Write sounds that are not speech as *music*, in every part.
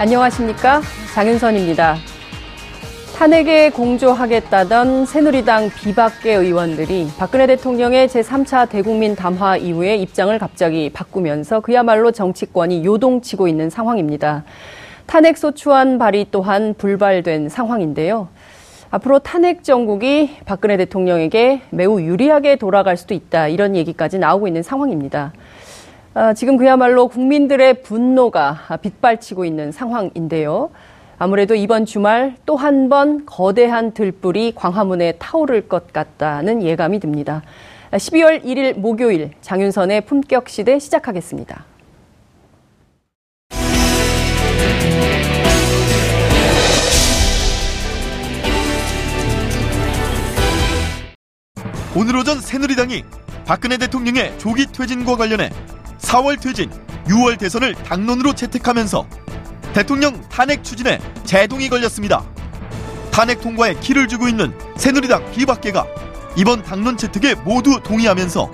안녕하십니까. 장윤선입니다. 탄핵에 공조하겠다던 새누리당 비박계 의원들이 박근혜 대통령의 제3차 대국민 담화 이후에 입장을 갑자기 바꾸면서 그야말로 정치권이 요동치고 있는 상황입니다. 탄핵 소추안 발의 또한 불발된 상황인데요. 앞으로 탄핵 정국이 박근혜 대통령에게 매우 유리하게 돌아갈 수도 있다. 이런 얘기까지 나오고 있는 상황입니다. 아, 지금 그야말로 국민들의 분노가 빗발치고 있는 상황인데요. 아무래도 이번 주말 또 한 번 거대한 들불이 광화문에 타오를 것 같다는 예감이 듭니다. 12월 1일 목요일 장윤선의 품격 시대 시작하겠습니다. 오늘 오전 새누리당이 박근혜 대통령의 조기 퇴진과 관련해 4월 퇴진, 6월 대선을 당론으로 채택하면서 대통령 탄핵 추진에 제동이 걸렸습니다. 탄핵 통과에 키를 주고 있는 새누리당 비박계가 이번 당론 채택에 모두 동의하면서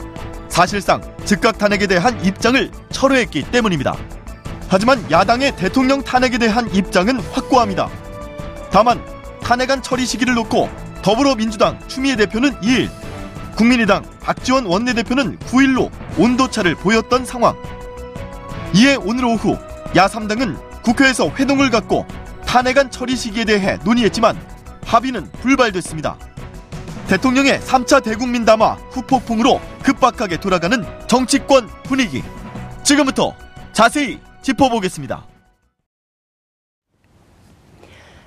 사실상 즉각 탄핵에 대한 입장을 철회했기 때문입니다. 하지만 야당의 대통령 탄핵에 대한 입장은 확고합니다. 다만 탄핵안 처리 시기를 놓고 더불어민주당 추미애 대표는 2일, 국민의당 박지원 원내대표는 9일로 온도차를 보였던 상황. 이에 오늘 오후 야3당은 국회에서 회동을 갖고 탄핵안 처리 시기에 대해 논의했지만 합의는 불발됐습니다. 대통령의 3차 대국민 담화 후폭풍으로 급박하게 돌아가는 정치권 분위기. 지금부터 자세히 짚어보겠습니다.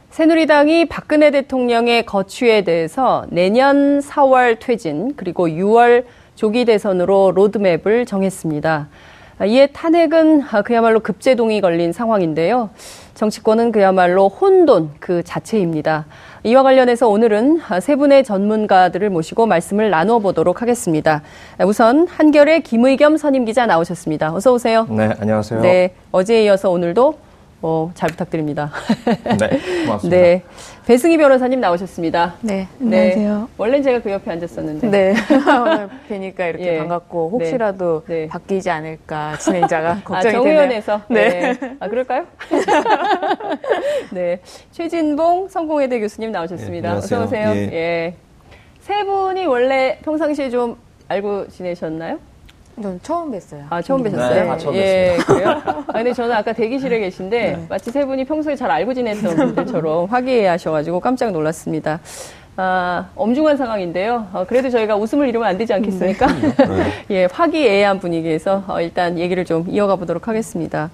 새누리당이 박근혜 대통령의 거취에 대해서 내년 4월 퇴진 그리고 6월 조기 대선으로 로드맵을 정했습니다. 이에 탄핵은 그야말로 급제동이 걸린 상황인데요. 정치권은 그야말로 혼돈 그 자체입니다. 이와 관련해서 오늘은 세 분의 전문가들을 모시고 말씀을 나누어 보도록 하겠습니다. 우선 한결의 김의겸 선임 기자 나오셨습니다. 어서 오세요. 네, 안녕하세요. 네, 어제에 이어서 오늘도 어, 잘 부탁드립니다. 네, 고맙습니다. *laughs* 네. 배승희 변호사님 나오셨습니다. 네, 안녕하세요. 네, 원래는 제가 그 옆에 앉았었는데. 네. *laughs* 오늘 뵈니까 이렇게 *laughs* 예. 반갑고, 혹시라도 네. 네. 바뀌지 않을까, 진행자가 아, *laughs* 걱정이 아, 정의원에서? 네. 네. 아, 그럴까요? 네. 최진봉 성공회대 교수님 나오셨습니다. 네, 어서 오세요. 예. 예. 세 분이 원래 평상시에 좀 알고 지내셨나요? 전 처음 뵀어요. 아, 처음 뵈셨어요? 네, 아, 처음 예, 그래요? 아, 근데 저는 아까 대기실에 계신데 네. 마치 세 분이 평소에 잘 알고 지냈던 분들처럼 화기애애하셔가지고 깜짝 놀랐습니다. 아, 엄중한 상황인데요. 어, 그래도 저희가 웃음을 잃으면 안 되지 않겠습니까? *laughs* 네. 예, 화기애애한 분위기에서 어, 일단 얘기를 좀 이어가 보도록 하겠습니다.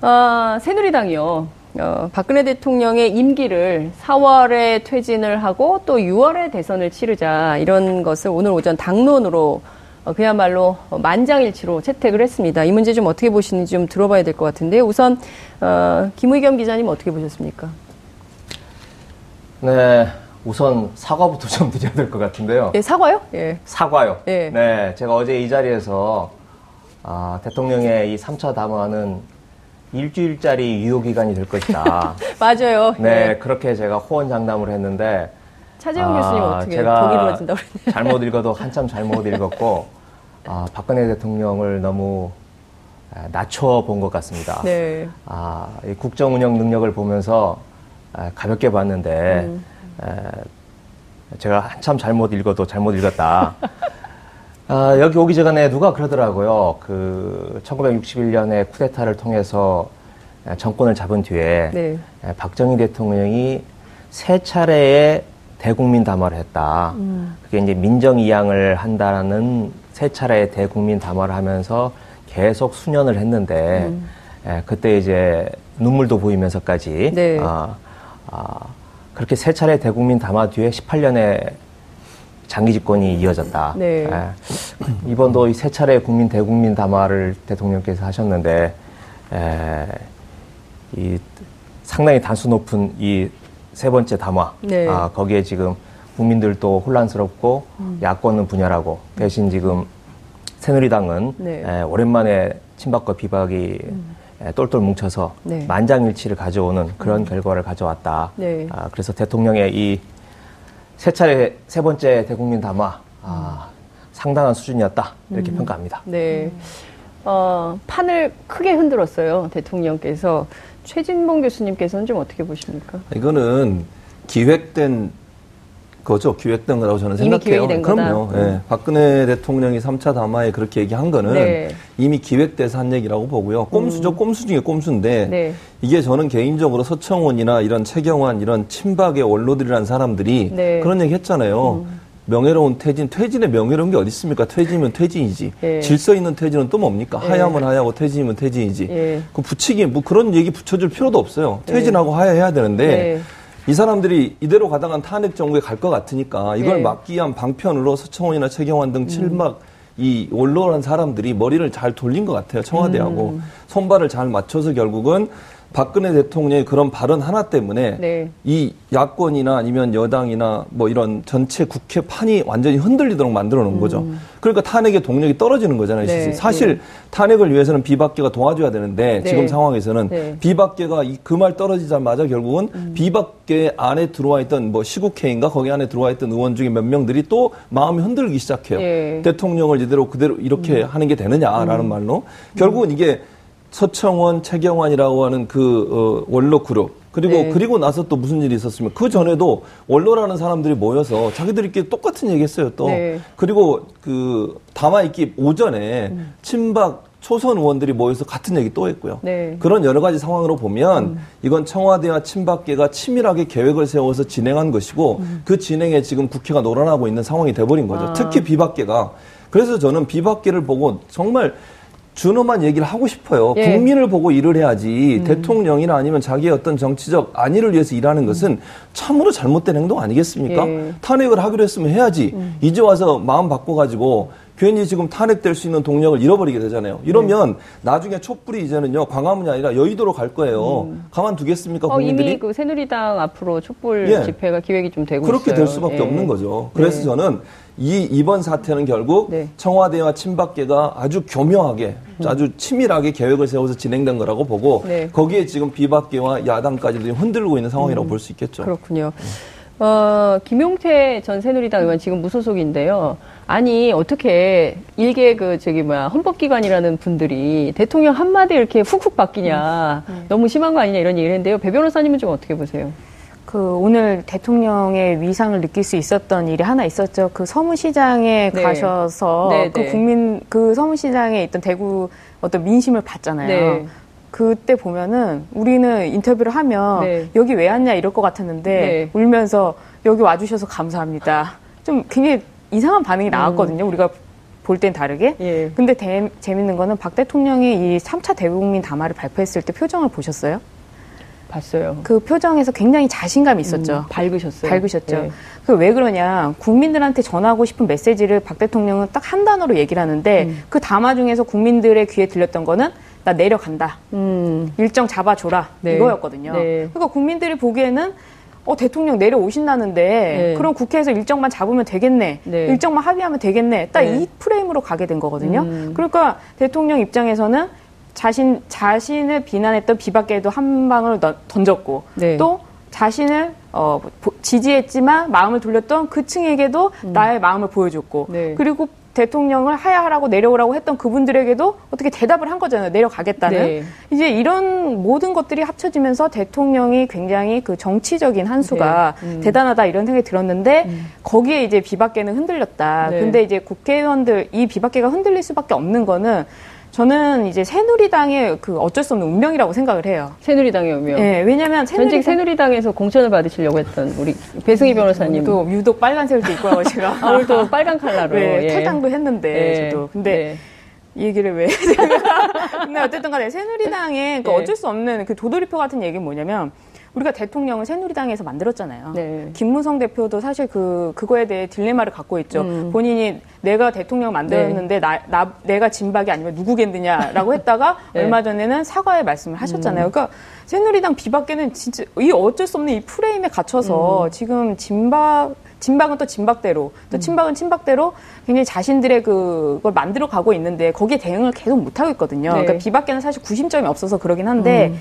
아, 새누리당이요. 어, 박근혜 대통령의 임기를 4월에 퇴진을 하고 또 6월에 대선을 치르자 이런 것을 오늘 오전 당론으로 어, 그야말로 만장일치로 채택을 했습니다. 이 문제 좀 어떻게 보시는지 좀 들어봐야 될 것 같은데 우선 어, 김의겸 기자님 어떻게 보셨습니까? 네, 우선 사과부터 좀 드려야 될 것 같은데요. 예, 사과요? 예. 사과요. 예. 네, 제가 어제 이 자리에서 아, 대통령의 이 3차 담화는 일주일짜리 유효기간이 될 것이다. *laughs* 맞아요. 네, 예. 그렇게 제가 호언장담을 했는데 차재훈 아, 교수님 어떻게 독이 이루어진다고 그랬나요? 잘못 *laughs* 읽어도 한참 잘못 읽었고 아, 박근혜 대통령을 너무 아, 낮춰 본 것 같습니다. 네. 아, 이 국정 운영 능력을 보면서 아, 가볍게 봤는데 음. 에, 제가 한참 잘못 읽어도 잘못 읽었다. 아, 여기 오기 전에 누가 그러더라고요. 그 1961년에 쿠데타를 통해서 정권을 잡은 뒤에 네. 박정희 대통령이 세 차례의 대국민 담화를 했다. 음. 그게 이제 민정 이양을 한다는 세 차례의 대국민 담화를 하면서 계속 수년을 했는데 음. 예, 그때 이제 눈물도 보이면서까지 네. 아, 아, 그렇게 세 차례 대국민 담화 뒤에 18년에 장기 집권이 이어졌다. 네. 예, 이번도 이 세 차례 국민 대국민 담화를 대통령께서 하셨는데 에, 예, 이 상당히 단수 높은 이 세 번째 담화 네. 아, 거기에 지금 국민들도 혼란스럽고 음. 야권은 분열하고 대신 지금 새누리당은 네. 에, 오랜만에 친박과 비박이 음. 똘똘 뭉쳐서 네. 만장일치를 가져오는 그런 음. 결과를 가져왔다. 네. 아, 그래서 대통령의 이 세 차례 세 번째 대국민 담화 아, 상당한 수준이었다 이렇게 음. 평가합니다. 네. 어, 판을 크게 흔들었어요 대통령께서 최진봉 교수님께서는 좀 어떻게 보십니까? 이거는 기획된 거죠. 기획된 거라고 저는 생각해요. 그럼요. 예. 네. 박근혜 대통령이 3차 담화에 그렇게 얘기한 거는 네. 이미 기획돼서 한 얘기라고 보고요. 꼼수죠. 음. 꼼수 중에 꼼수인데 네. 이게 저는 개인적으로 서청원이나 이런 최경환 이런 친박의 원로들이라는 사람들이 네. 그런 얘기 했잖아요. 음. 명예로운 퇴진, 퇴진의 명예로운 게 어디 있습니까? 퇴진이면 퇴진이지. 예. 질서 있는 퇴진은 또 뭡니까? 예. 하야면 하야고 퇴진이면 퇴진이지. 예. 그 붙이기 뭐 그런 얘기 붙여줄 필요도 없어요. 퇴진하고 하야해야 되는데 이 사람들이 이대로 가다간 탄핵 정부에 갈 것 같으니까 이걸 네. 막기 위한 방편으로 서청원이나 최경환 등 음. 칠막 이 원로란 사람들이 머리를 잘 돌린 것 같아요. 청와대하고 음. 손발을 잘 맞춰서 결국은 박근혜 대통령의 그런 발언 하나 때문에 네. 이 야권이나 아니면 여당이나 뭐 이런 전체 국회 판이 완전히 흔들리도록 만들어 놓은 음. 거죠. 그러니까 탄핵의 동력이 떨어지는 거잖아요. 네. 사실 네. 탄핵을 위해서는 비박계가 도와줘야 되는데 네. 지금 상황에서는 네. 비박계가 그 말 떨어지자마자 결국은 음. 비박계 안에 들어와 있던 뭐 시국회인가 거기 안에 들어와 있던 의원 중에 몇 명들이 또 마음이 흔들기 시작해요. 예. 대통령을 이대로 그대로 이렇게 음. 하는 게 되느냐라는 음. 말로 결국은 이게 서청원, 최경환이라고 하는 그 어, 원로 그룹 그리고 네. 그리고 나서 또 무슨 일이 있었으면 그 전에도 원로라는 사람들이 모여서 자기들끼리 똑같은 얘기했어요 또 네. 그리고 그 담화 있기 오전에 음. 친박 초선 의원들이 모여서 같은 얘기 또 했고요. 네. 그런 여러 가지 상황으로 보면 음. 이건 청와대와 친박계가 치밀하게 계획을 세워서 진행한 것이고 음. 그 진행에 지금 국회가 놀아나고 있는 상황이 돼버린 거죠. 아. 특히 비박계가. 그래서 저는 비박계를 보고 정말 준엄한 얘기를 하고 싶어요. 예. 국민을 보고 일을 해야지 음. 대통령이나 아니면 자기의 어떤 정치적 안위를 위해서 일하는 것은 참으로 잘못된 행동 아니겠습니까? 예. 탄핵을 하기로 했으면 해야지. 음. 이제 와서 마음 바꿔가지고 괜히 지금 탄핵될 수 있는 동력을 잃어버리게 되잖아요. 이러면 네. 나중에 촛불이 이제는요 광화문이 아니라 여의도로 갈 거예요. 음. 가만 두겠습니까 어, 국민들이? 이미 그 새누리당 앞으로 촛불 예. 집회가 기획이 좀 되고 그렇게 있어요. 될 수밖에 예. 없는 거죠. 그래서 네. 저는 이 이번 사태는 결국 네. 청와대와 친박계가 아주 교묘하게 음. 아주 치밀하게 계획을 세워서 진행된 거라고 보고 네. 거기에 지금 비박계와 야당까지도 흔들고 있는 상황이라고 음. 볼수 있겠죠. 그렇군요. 어, 김용태 전 새누리당 의원 지금 무소속인데요. 아니 어떻게 일개 그 저기 뭐야 헌법기관이라는 분들이 대통령 한마디 이렇게 훅훅 바뀌냐 음. 네. 너무 심한 거 아니냐 이런 얘기를 했는데요. 배 변호사님은 좀 어떻게 보세요? 그 오늘 대통령의 위상을 느낄 수 있었던 일이 하나 있었죠. 그 서문시장에 네. 가셔서 네, 그 네. 국민 그 서문시장에 있던 대구 어떤 민심을 봤잖아요. 네. 그때 보면은 우리는 인터뷰를 하면 네. 여기 왜 왔냐 이럴 것 같았는데 네. 울면서 여기 와주셔서 감사합니다. 좀 굉장히 이상한 반응이 음. 나왔거든요. 음. 우리가 볼 땐 다르게. 예. 근데 대, 재밌는 거는 박 대통령이 이 3차 대국민 담화를 발표했을 때 표정을 보셨어요? 봤어요. 그 표정에서 굉장히 자신감이 있었죠. 음, 밝으셨어요. 밝으셨죠. 네. 그왜 그러냐. 국민들한테 전하고 싶은 메시지를 박 대통령은 딱 한 단어로 얘기를 하는데 음. 그 담화 중에서 국민들의 귀에 들렸던 거는 나 내려간다. 음. 일정 잡아줘라. 네. 이거였거든요. 네. 그러니까 국민들이 보기에는 어, 대통령 내려오신다는데, 네. 그럼 국회에서 일정만 잡으면 되겠네. 네. 일정만 합의하면 되겠네. 딱이 네. 프레임으로 가게 된 거거든요. 음. 그러니까 대통령 입장에서는 자신 자신을 비난했던 비박계에도 한 방을 던졌고 네. 또 자신을 어, 지지했지만 마음을 돌렸던 그 층에게도 음. 나의 마음을 보여줬고 네. 그리고 대통령을 하야하라고 내려오라고 했던 그분들에게도 어떻게 대답을 한 거잖아요. 내려가겠다는. 네. 이제 이런 모든 것들이 합쳐지면서 대통령이 굉장히 그 정치적인 한 수가 네. 음. 대단하다 이런 생각이 들었는데 음. 거기에 이제 비박계는 흔들렸다. 네. 근데 이제 국회의원들 이 비박계가 흔들릴 수밖에 없는 거는 저는 이제 새누리당의 그 어쩔 수 없는 운명이라고 생각을 해요. 새누리당의 운명. 네, 왜냐면 새누리당... 전직 새누리당에서 공천을 받으시려고 했던 우리 배승희 변호사님. 또 유독 빨간색을 입고 하고 제가 아, 오늘도 빨간 칼라로 네, 예. 탈당도 했는데 네. 저도. 근데 네. 이 얘기를 왜 *laughs* 근데 어쨌든 간에 새누리당의 그 네. 어쩔 수 없는 그 도돌이표 같은 얘기는 뭐냐면 우리가 대통령을 새누리당에서 만들었잖아요. 네. 김무성 대표도 사실 그 그거에 대해 딜레마를 갖고 있죠. 음. 본인이 내가 대통령 만들었는데 네. 나, 나 내가 진박이 아니면 누구겠느냐라고 *laughs* 했다가 네. 얼마 전에는 사과의 말씀을 하셨잖아요. 음. 그러니까 새누리당 비박계는 진짜 이 어쩔 수 없는 이 프레임에 갇혀서 음. 지금 진박 진박은 또 진박대로 또 음. 친박은 친박대로 굉장히 자신들의 그걸 만들어 가고 있는데 거기에 대응을 계속 못 하고 있거든요. 네. 그러니까 비박계는 사실 구심점이 없어서 그러긴 한데 음.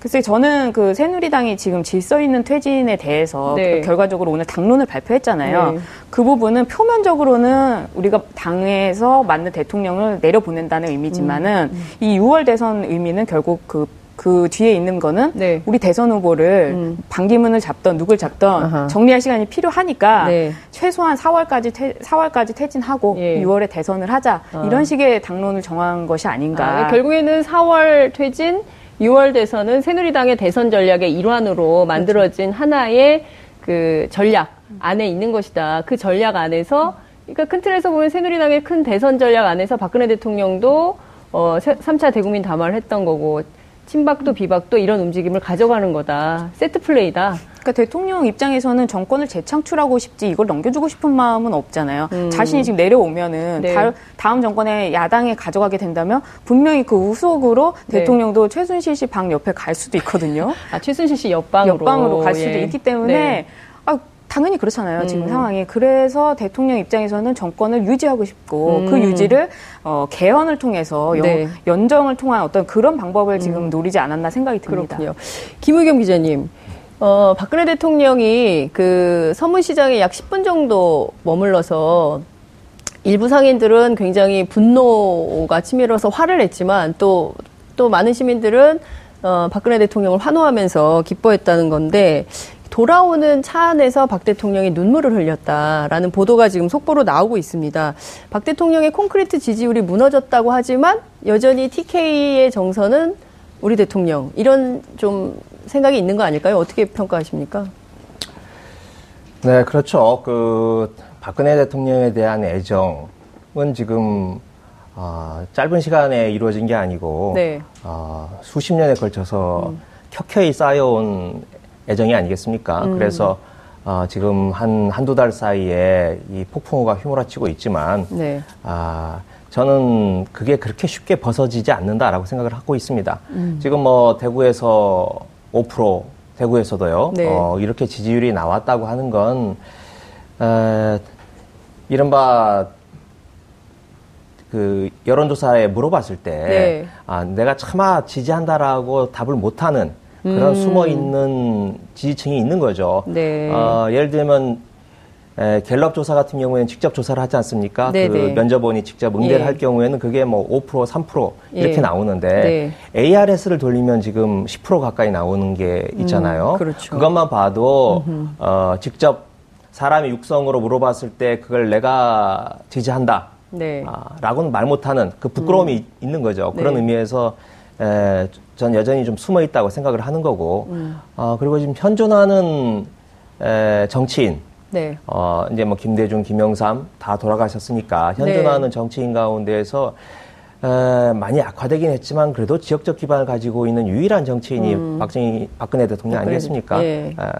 글쎄 저는 그 새누리당이 지금 질서 있는 퇴진에 대해서 네. 그 결과적으로 오늘 당론을 발표했잖아요. 네. 그 부분은 표면적으로는 우리가 당에서 맞는 대통령을 내려보낸다는 의미지만은 음. 음. 이 6월 대선 의미는 결국 그그 그 뒤에 있는 거는 네. 우리 대선 후보를 음. 반기문을 잡던 누굴 잡던 아하. 정리할 시간이 필요하니까 네. 최소한 4월까지 퇴, 4월까지 퇴진하고 예. 6월에 대선을 하자 어. 이런 식의 당론을 정한 것이 아닌가. 아, 결국에는 4월 퇴진 6월 대선은 새누리당의 대선 전략의 일환으로 만들어진 하나의 그 전략 안에 있는 것이다. 그 전략 안에서 그러니까 큰 틀에서 보면 새누리당의 큰 대선 전략 안에서 박근혜 대통령도 어 3차 대국민 담화를 했던 거고 친박도 비박도 이런 움직임을 가져가는 거다. 세트 플레이다. 그러니까 대통령 입장에서는 정권을 재창출하고 싶지 이걸 넘겨주고 싶은 마음은 없잖아요. 음. 자신이 지금 내려오면은 네. 다, 음 정권에 야당에 가져가게 된다면 분명히 그 우속으로 네. 대통령도 최순실 씨 방 옆에 갈 수도 있거든요. 아 최순실 씨 옆방으로 옆방으로 갈 수도 예. 있기 때문에 네. 아, 당연히 그렇잖아요. 지금 음. 상황이. 그래서 대통령 입장에서는 정권을 유지하고 싶고 음. 그 유지를 어, 개헌을 통해서 네. 연, 정을 통한 어떤 그런 방법을 지금 음. 노리지 않았나 생각이 듭니다. 그렇군요. 김우겸 기자님. 어, 박근혜 대통령이 그 서문시장에 약 10분 정도 머물러서 일부 상인들은 굉장히 분노가 치밀어서 화를 냈지만 또, 또 많은 시민들은 어, 박근혜 대통령을 환호하면서 기뻐했다는 건데 돌아오는 차 안에서 박 대통령이 눈물을 흘렸다라는 보도가 지금 속보로 나오고 있습니다. 박 대통령의 콘크리트 지지율이 무너졌다고 하지만 여전히 TK의 정서는 우리 대통령 이런 좀 생각이 있는 거 아닐까요? 어떻게 평가하십니까? 네, 그렇죠. 그 박근혜 대통령에 대한 애정은 지금 어, 짧은 시간에 이루어진 게 아니고 네. 어, 수십 년에 걸쳐서 음. 켜켜이 쌓여온 애정이 아니겠습니까? 음. 그래서 어, 지금 한, 한두 달 사이에 이 폭풍우가 휘몰아치고 있지만, 네. 아, 저는 그게 그렇게 쉽게 벗어지지 않는다라고 생각을 하고 있습니다. 음. 지금 뭐 대구에서 5% 대구에서도요. 네. 어, 이렇게 지지율이 나왔다고 하는 건 에, 이른바 그 여론조사에 물어봤을 때 네. 아, 내가 차마 지지한다라고 답을 못하는 그런 음. 숨어 있는 지지층이 있는 거죠. 네. 어, 예를 들면 에, 갤럽 조사 같은 경우에는 직접 조사를 하지 않습니까? 네네. 그 네. 면접원이 직접 응대를 예. 할 경우에는 그게 뭐 5%, 3% 이렇게 예. 나오는데 네. ARS를 돌리면 지금 10% 가까이 나오는 게 있잖아요. 음, 그렇죠. 그것만 봐도 어, 직접 사람이 육성으로 물어봤을 때 그걸 내가 지지한다. 네. 아, 라고는 말 못하는 그 부끄러움이 음. 있는 거죠. 그런 네. 의미에서 에, 전 여전히 좀 숨어 있다고 생각을 하는 거고, 음. 어, 그리고 지금 현존하는 에, 정치인, 네. 어, 이제 뭐 김대중, 김영삼 다 돌아가셨으니까 현존하는 네. 정치인 가운데에서 에, 많이 악화되긴 했지만 그래도 지역적 기반을 가지고 있는 유일한 정치인이 음. 박정희, 박근혜 대통령 박근혜, 아니겠습니까? 예. 아,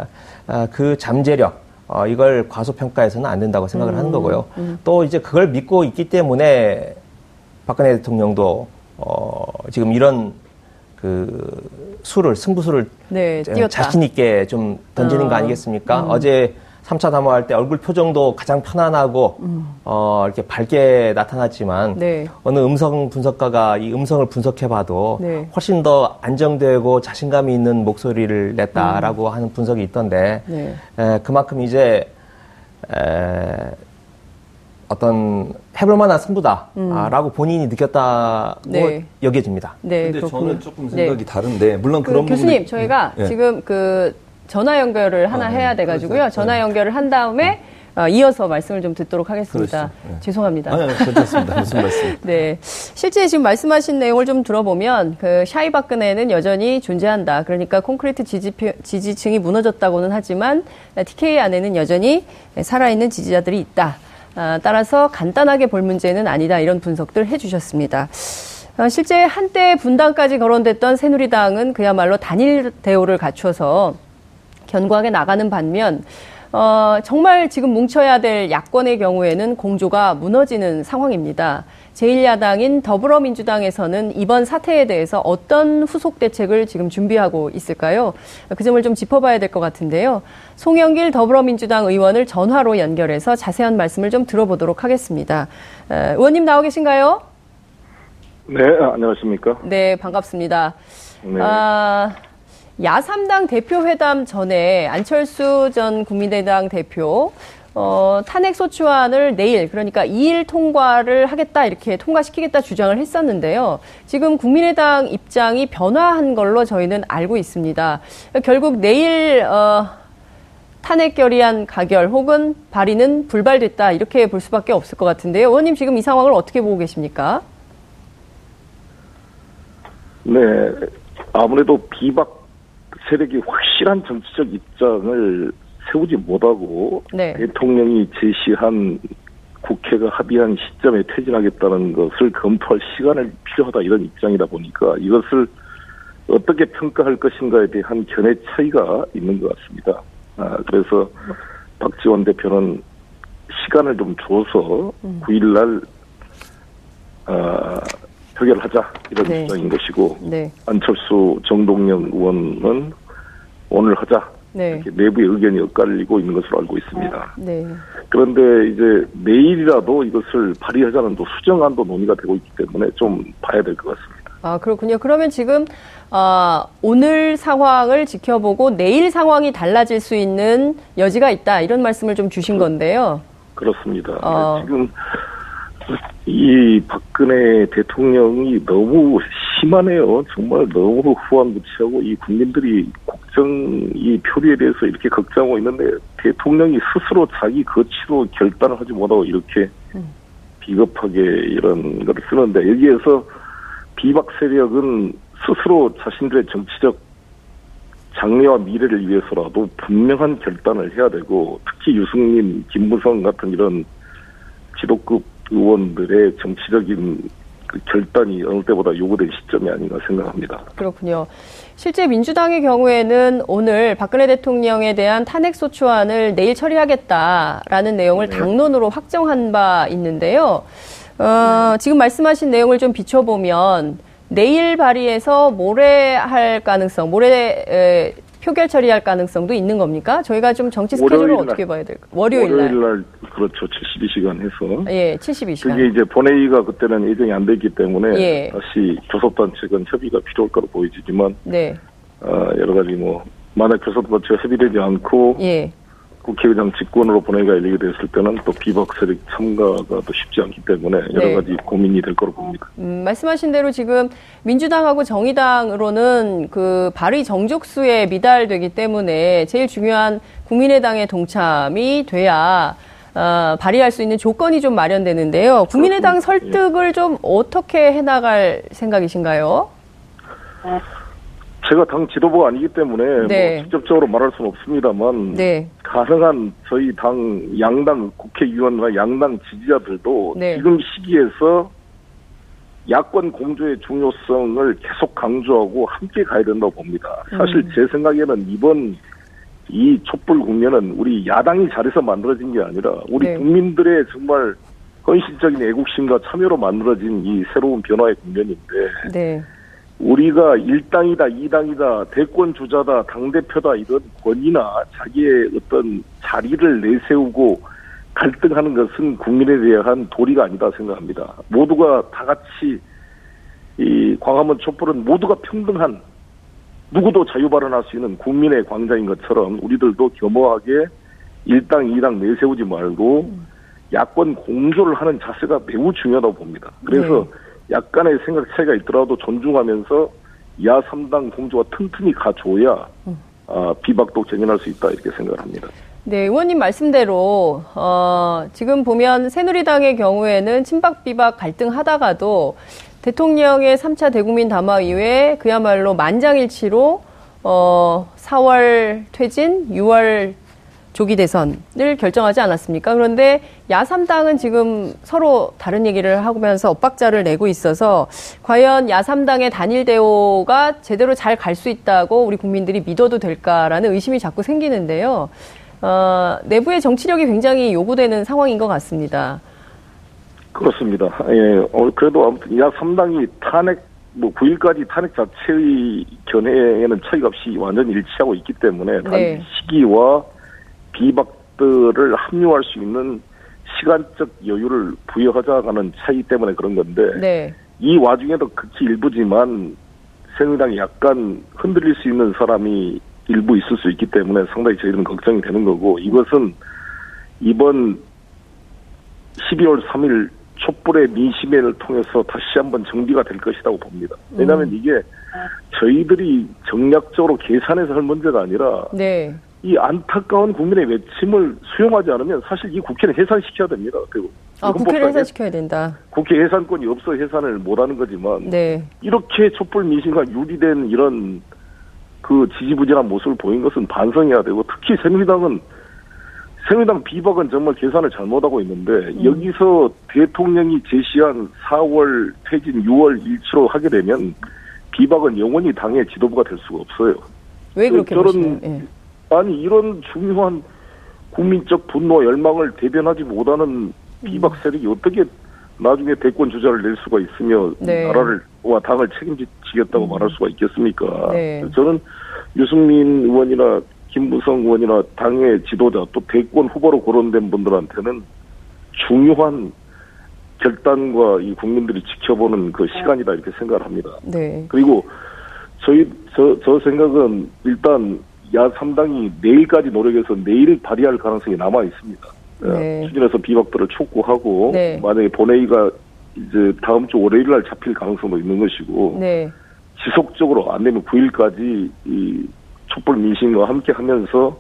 아, 그 잠재력, 어, 이걸 과소평가해서는 안 된다고 생각을 음. 하는 거고요. 음. 또 이제 그걸 믿고 있기 때문에 박근혜 대통령도 어, 지금 이런 그 수를 승부수를 네, 자신 있게 좀 던지는 어. 거 아니겠습니까? 음. 어제 3차 담화할 때 얼굴 표정도 가장 편안하고 음. 어 이렇게 밝게 나타났지만 네. 어느 음성 분석가가 이 음성을 분석해봐도 네. 훨씬 더 안정되고 자신감이 있는 목소리를 냈다라고 음. 하는 분석이 있던데 네. 에, 그만큼 이제 에, 어떤 해볼 만한 승부다라고 음. 본인이 느꼈다고 네. 여겨집니다. 네, 근데 그렇군요. 저는 조금 생각이 네. 다른데 물론 그 그런 교수님 부분이... 저희가 네. 지금 그 전화 연결을 하나 아, 네. 해야 돼가지고요. 그렇죠. 전화 네. 연결을 한 다음에 어, 이어서 말씀을 좀 듣도록 하겠습니다. 네. 죄송합니다. 아니, 괜찮습니다. 무슨 *laughs* 말씀? 네. 실제 지금 말씀하신 내용을 좀 들어보면 그 샤이 박근혜는 여전히 존재한다. 그러니까 콘크리트 지지표, 지지층이 무너졌다고는 하지만 TK 안에는 여전히 살아있는 지지자들이 있다. 아, 따라서 간단하게 볼 문제는 아니다. 이런 분석들 해주셨습니다. 아, 실제 한때 분당까지 거론됐던 새누리당은 그야말로 단일 대우를 갖춰서 견고하게 나가는 반면 어, 정말 지금 뭉쳐야 될 야권의 경우에는 공조가 무너지는 상황입니다. 제1야당인 더불어민주당에서는 이번 사태에 대해서 어떤 후속 대책을 지금 준비하고 있을까요? 그 점을 좀 짚어봐야 될 것 같은데요. 송영길 더불어민주당 의원을 전화로 연결해서 자세한 말씀을 좀 들어보도록 하겠습니다. 에, 의원님 나오 계신가요? 네, 안녕하십니까? 네, 반갑습니다. 네. 아, 야3당 대표회담 전에 안철수 전 국민의당 대표 어, 탄핵 소추안을 내일 그러니까 2일 통과를 하겠다 이렇게 통과시키겠다 주장을 했었는데요. 지금 국민의당 입장이 변화한 걸로 저희는 알고 있습니다. 결국 내일 어, 탄핵 결의안 가결 혹은 발의는 불발됐다 이렇게 볼 수밖에 없을 것 같은데요. 의원님 지금 이 상황을 어떻게 보고 계십니까? 네, 아무래도 비박 세력이 확실한 정치적 입장을 세우지 못하고 네. 대통령이 제시한 국회가 합의한 시점에 퇴진하겠다는 것을 검토할 시간을 필요하다 이런 입장이다 보니까 이것을 어떻게 평가할 것인가에 대한 견해 차이가 있는 것 같습니다. 아, 그래서 박지원 대표는 시간을 좀 줘서 음. 9일날 아, 표결하자 이런 네. 주장인 것이고 네. 안철수 정동영 의원은 오늘 하자 네. 이렇게 내부의 의견이 엇갈리고 있는 것으로 알고 있습니다. 네. 그런데 이제 내일이라도 이것을 발의하자는 또 수정안도 논의가 되고 있기 때문에 좀 봐야 될 것 같습니다. 아 그렇군요. 그러면 지금 어, 오늘 상황을 지켜보고 내일 상황이 달라질 수 있는 여지가 있다 이런 말씀을 좀 주신 건데요. 그렇습니다. 어. 지금 이 박근혜 대통령이 너무 심하네요. 정말 너무 후한무치하고 이 국민들이 국정 이 표류에 대해서 이렇게 걱정하고 있는데 대통령이 스스로 자기 거치로 결단을 하지 못하고 이렇게 음. 비겁하게 이런 걸 쓰는데 여기에서 비박 세력은 스스로 자신들의 정치적 장래와 미래를 위해서라도 분명한 결단을 해야 되고 특히 유승민, 김무성 같은 이런 지도급 의원들의 정치적인 그 결단이 어느 때보다 요구된 시점이 아닌가 생각합니다. 그렇군요. 실제 민주당의 경우에는 오늘 박근혜 대통령에 대한 탄핵 소추안을 내일 처리하겠다라는 내용을 네. 당론으로 확정한 바 있는데요. 어, 지금 말씀하신 내용을 좀 비춰보면 내일 발의해서 모레 할 가능성, 모레 에, 표결 처리할 가능성도 있는 겁니까? 저희가 좀 정치 스케줄을 어떻게 봐야 될까? 월요일 날. 월요일 날 그렇죠. 72시간 해서. 예, 72시간. 그게 이제 본회의가 그때는 예정이 안 됐기 때문에 예. 다시 교섭단체 간 협의가 필요할 거로 보이지만 네. 어, 여러 가지 뭐 만약 교섭단체가 협의되지 않고 예. 국회의장 직권으로 본회의가 열리게 됐을 때는 또 비박 세력 참가가 또 쉽지 않기 때문에 여러 네. 가지 고민이 될 거로 봅니다. 음, 말씀하신 대로 지금 민주당하고 정의당으로는 그 발의 정족수에 미달되기 때문에 제일 중요한 국민의당의 동참이 돼야 어, 발의할 수 있는 조건이 좀 마련되는데요. 국민의당 설득을 예. 좀 어떻게 해나갈 생각이신가요? 제가 당 지도부가 아니기 때문에 뭐 네. 뭐 직접적으로 말할 수는 없습니다만 네. 가능한 저희 당 양당 국회의원과 양당 지지자들도 네. 지금 시기에서 야권 공조의 중요성을 계속 강조하고 함께 가야 된다고 봅니다. 사실 음. 제 생각에는 이번 이 촛불 국면은 우리 야당이 잘해서 만들어진 게 아니라 우리 네. 국민들의 정말 헌신적인 애국심과 참여로 만들어진 이 새로운 변화의 국면인데 네. 우리가 1당이다, 2당이다, 대권 주자다, 당대표다 이런 권위나 자기의 어떤 자리를 내세우고 갈등하는 것은 국민에 대한 도리가 아니다 생각합니다. 모두가 다 같이 이 광화문 촛불은 모두가 평등한 누구도 자유 발언할 수 있는 국민의 광장인 것처럼 우리들도 겸허하게 1당, 2당 내세우지 말고 야권 공조를 하는 자세가 매우 중요하다고 봅니다. 그래서 네. 약간의 생각 차이가 있더라도 존중하면서 야 3당 공조가 튼튼히 가줘야 음. 어, 비박도 견인할 수 있다 이렇게 생각을 합니다. 네, 의원님 말씀대로 어, 지금 보면 새누리당의 경우에는 친박 비박 갈등하다가도 대통령의 3차 대국민 담화 이후에 그야말로 만장일치로 어, 4월 퇴진, 6월 조기 대선을 결정하지 않았습니까? 그런데 야3당은 지금 서로 다른 얘기를 하면서 엇박자를 내고 있어서 과연 야3당의 단일 대오가 제대로 잘 갈 수 있다고 우리 국민들이 믿어도 될까라는 의심이 자꾸 생기는데요. 어, 내부의 정치력이 굉장히 요구되는 상황인 것 같습니다. 그렇습니다. 예, 어, 그래도 아무튼 야3당이 탄핵, 뭐 9일까지 탄핵 자체의 견해에는 차이가 없이 완전히 일치하고 있기 때문에 네. 시기와 비박들을 합류할 수 있는 시간적 여유를 부여하자가는 차이 때문에 그런 건데 네. 이 와중에도 극히 일부지만 새누리당이 약간 흔들릴 수 있는 사람이 일부 있을 수 있기 때문에 상당히 저희들은 걱정이 되는 거고 이것은 이번 12월 3일 촛불의 민심회를 통해서 다시 한번 정비가 될 것이라고 봅니다. 왜냐하면 음. 이게 저희들이 정략적으로 계산해서 할 문제가 아니라 네. 이 안타까운 국민의 외침을 수용하지 않으면 사실 이 국회는 해산시켜야 됩니다. 그리고 아, 국회를 해산시켜야 된다. 국회 해산권이 없어 해산을 못하는 거지만 네. 이렇게 촛불 민심과 유리된 이런 그 지지부진한 모습을 보인 것은 반성해야 되고 특히 새누리당은 새누리당 비박은 정말 계산을 잘못하고 있는데 음. 여기서 대통령이 제시한 4월 퇴진 6월 일치로 하게 되면 비박은 영원히 당의 지도부가 될 수가 없어요. 왜 그렇게 저는 예. 아니 이런 중요한 국민적 분노 열망을 대변하지 못하는 비박 세력이 어떻게 나중에 대권 주자를 낼 수가 있으며 네. 나라를 와 당을 책임지겠다고 음. 말할 수가 있겠습니까? 네. 저는 유승민 의원이나 김부성 의원이나 당의 지도자 또 대권 후보로 거론된 분들한테는 중요한 결단과 이 국민들이 지켜보는 그 시간이다 이렇게 생각을 합니다. 네. 그리고 저희 저 저 생각은 일단 야 3당이 내일까지 노력해서 내일 발의할 가능성이 남아 있습니다. 네. 추진해서 비박들을 촉구하고 네. 만약에 본회의가 이제 다음 주 월요일 날 잡힐 가능성도 있는 것이고 네. 지속적으로 안 되면 9일까지 이 촛불 민심과 함께 하면서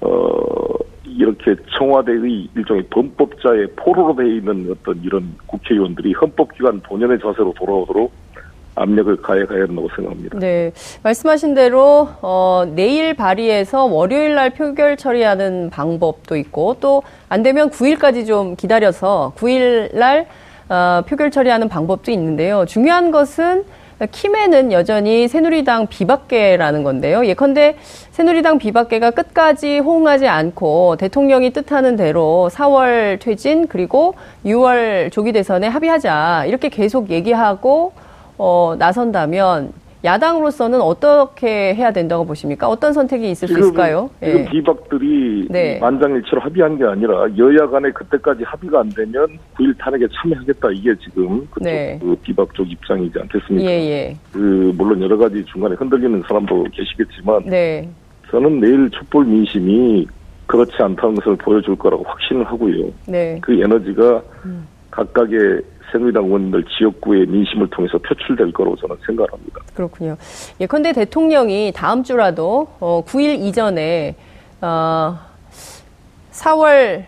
어 이렇게 청와대의 일종의 범법자의 포로로 되어 있는 어떤 이런 국회의원들이 헌법기관 본연의 자세로 돌아오도록 압력을 가해 가야 한다고 생각합니다. 네, 말씀하신 대로 어, 내일 발의해서 월요일 날 표결 처리하는 방법도 있고 또 안 되면 9일까지 좀 기다려서 9일 날 어, 표결 처리하는 방법도 있는데요. 중요한 것은 키맨은 여전히 새누리당 비박계라는 건데요. 예컨대 새누리당 비박계가 끝까지 호응하지 않고 대통령이 뜻하는 대로 4월 퇴진 그리고 6월 조기 대선에 합의하자 이렇게 계속 얘기하고 어, 나선다면 야당으로서는 어떻게 해야 된다고 보십니까? 어떤 선택이 있을 지금, 수 있을까요? 지금 예. 비박들이 네. 만장일치로 합의한 게 아니라 여야 간에 그때까지 합의가 안 되면 9일 탄핵에 참여하겠다 이게 지금 그쪽 네. 그 비박 쪽 입장이지 않겠습니까? 예, 예. 그 물론 여러 가지 중간에 흔들리는 사람도 계시겠지만 네. 저는 내일 촛불 민심이 그렇지 않다는 것을 보여줄 거라고 확신을 하고요. 네. 그 에너지가 음. 각각의 새누리당 의원들 지역구의 민심을 통해서 표출될 거로 저는 생각합니다. 그렇군요. 예컨대 대통령이 다음 주라도 어, 9일 이전에 어, 4월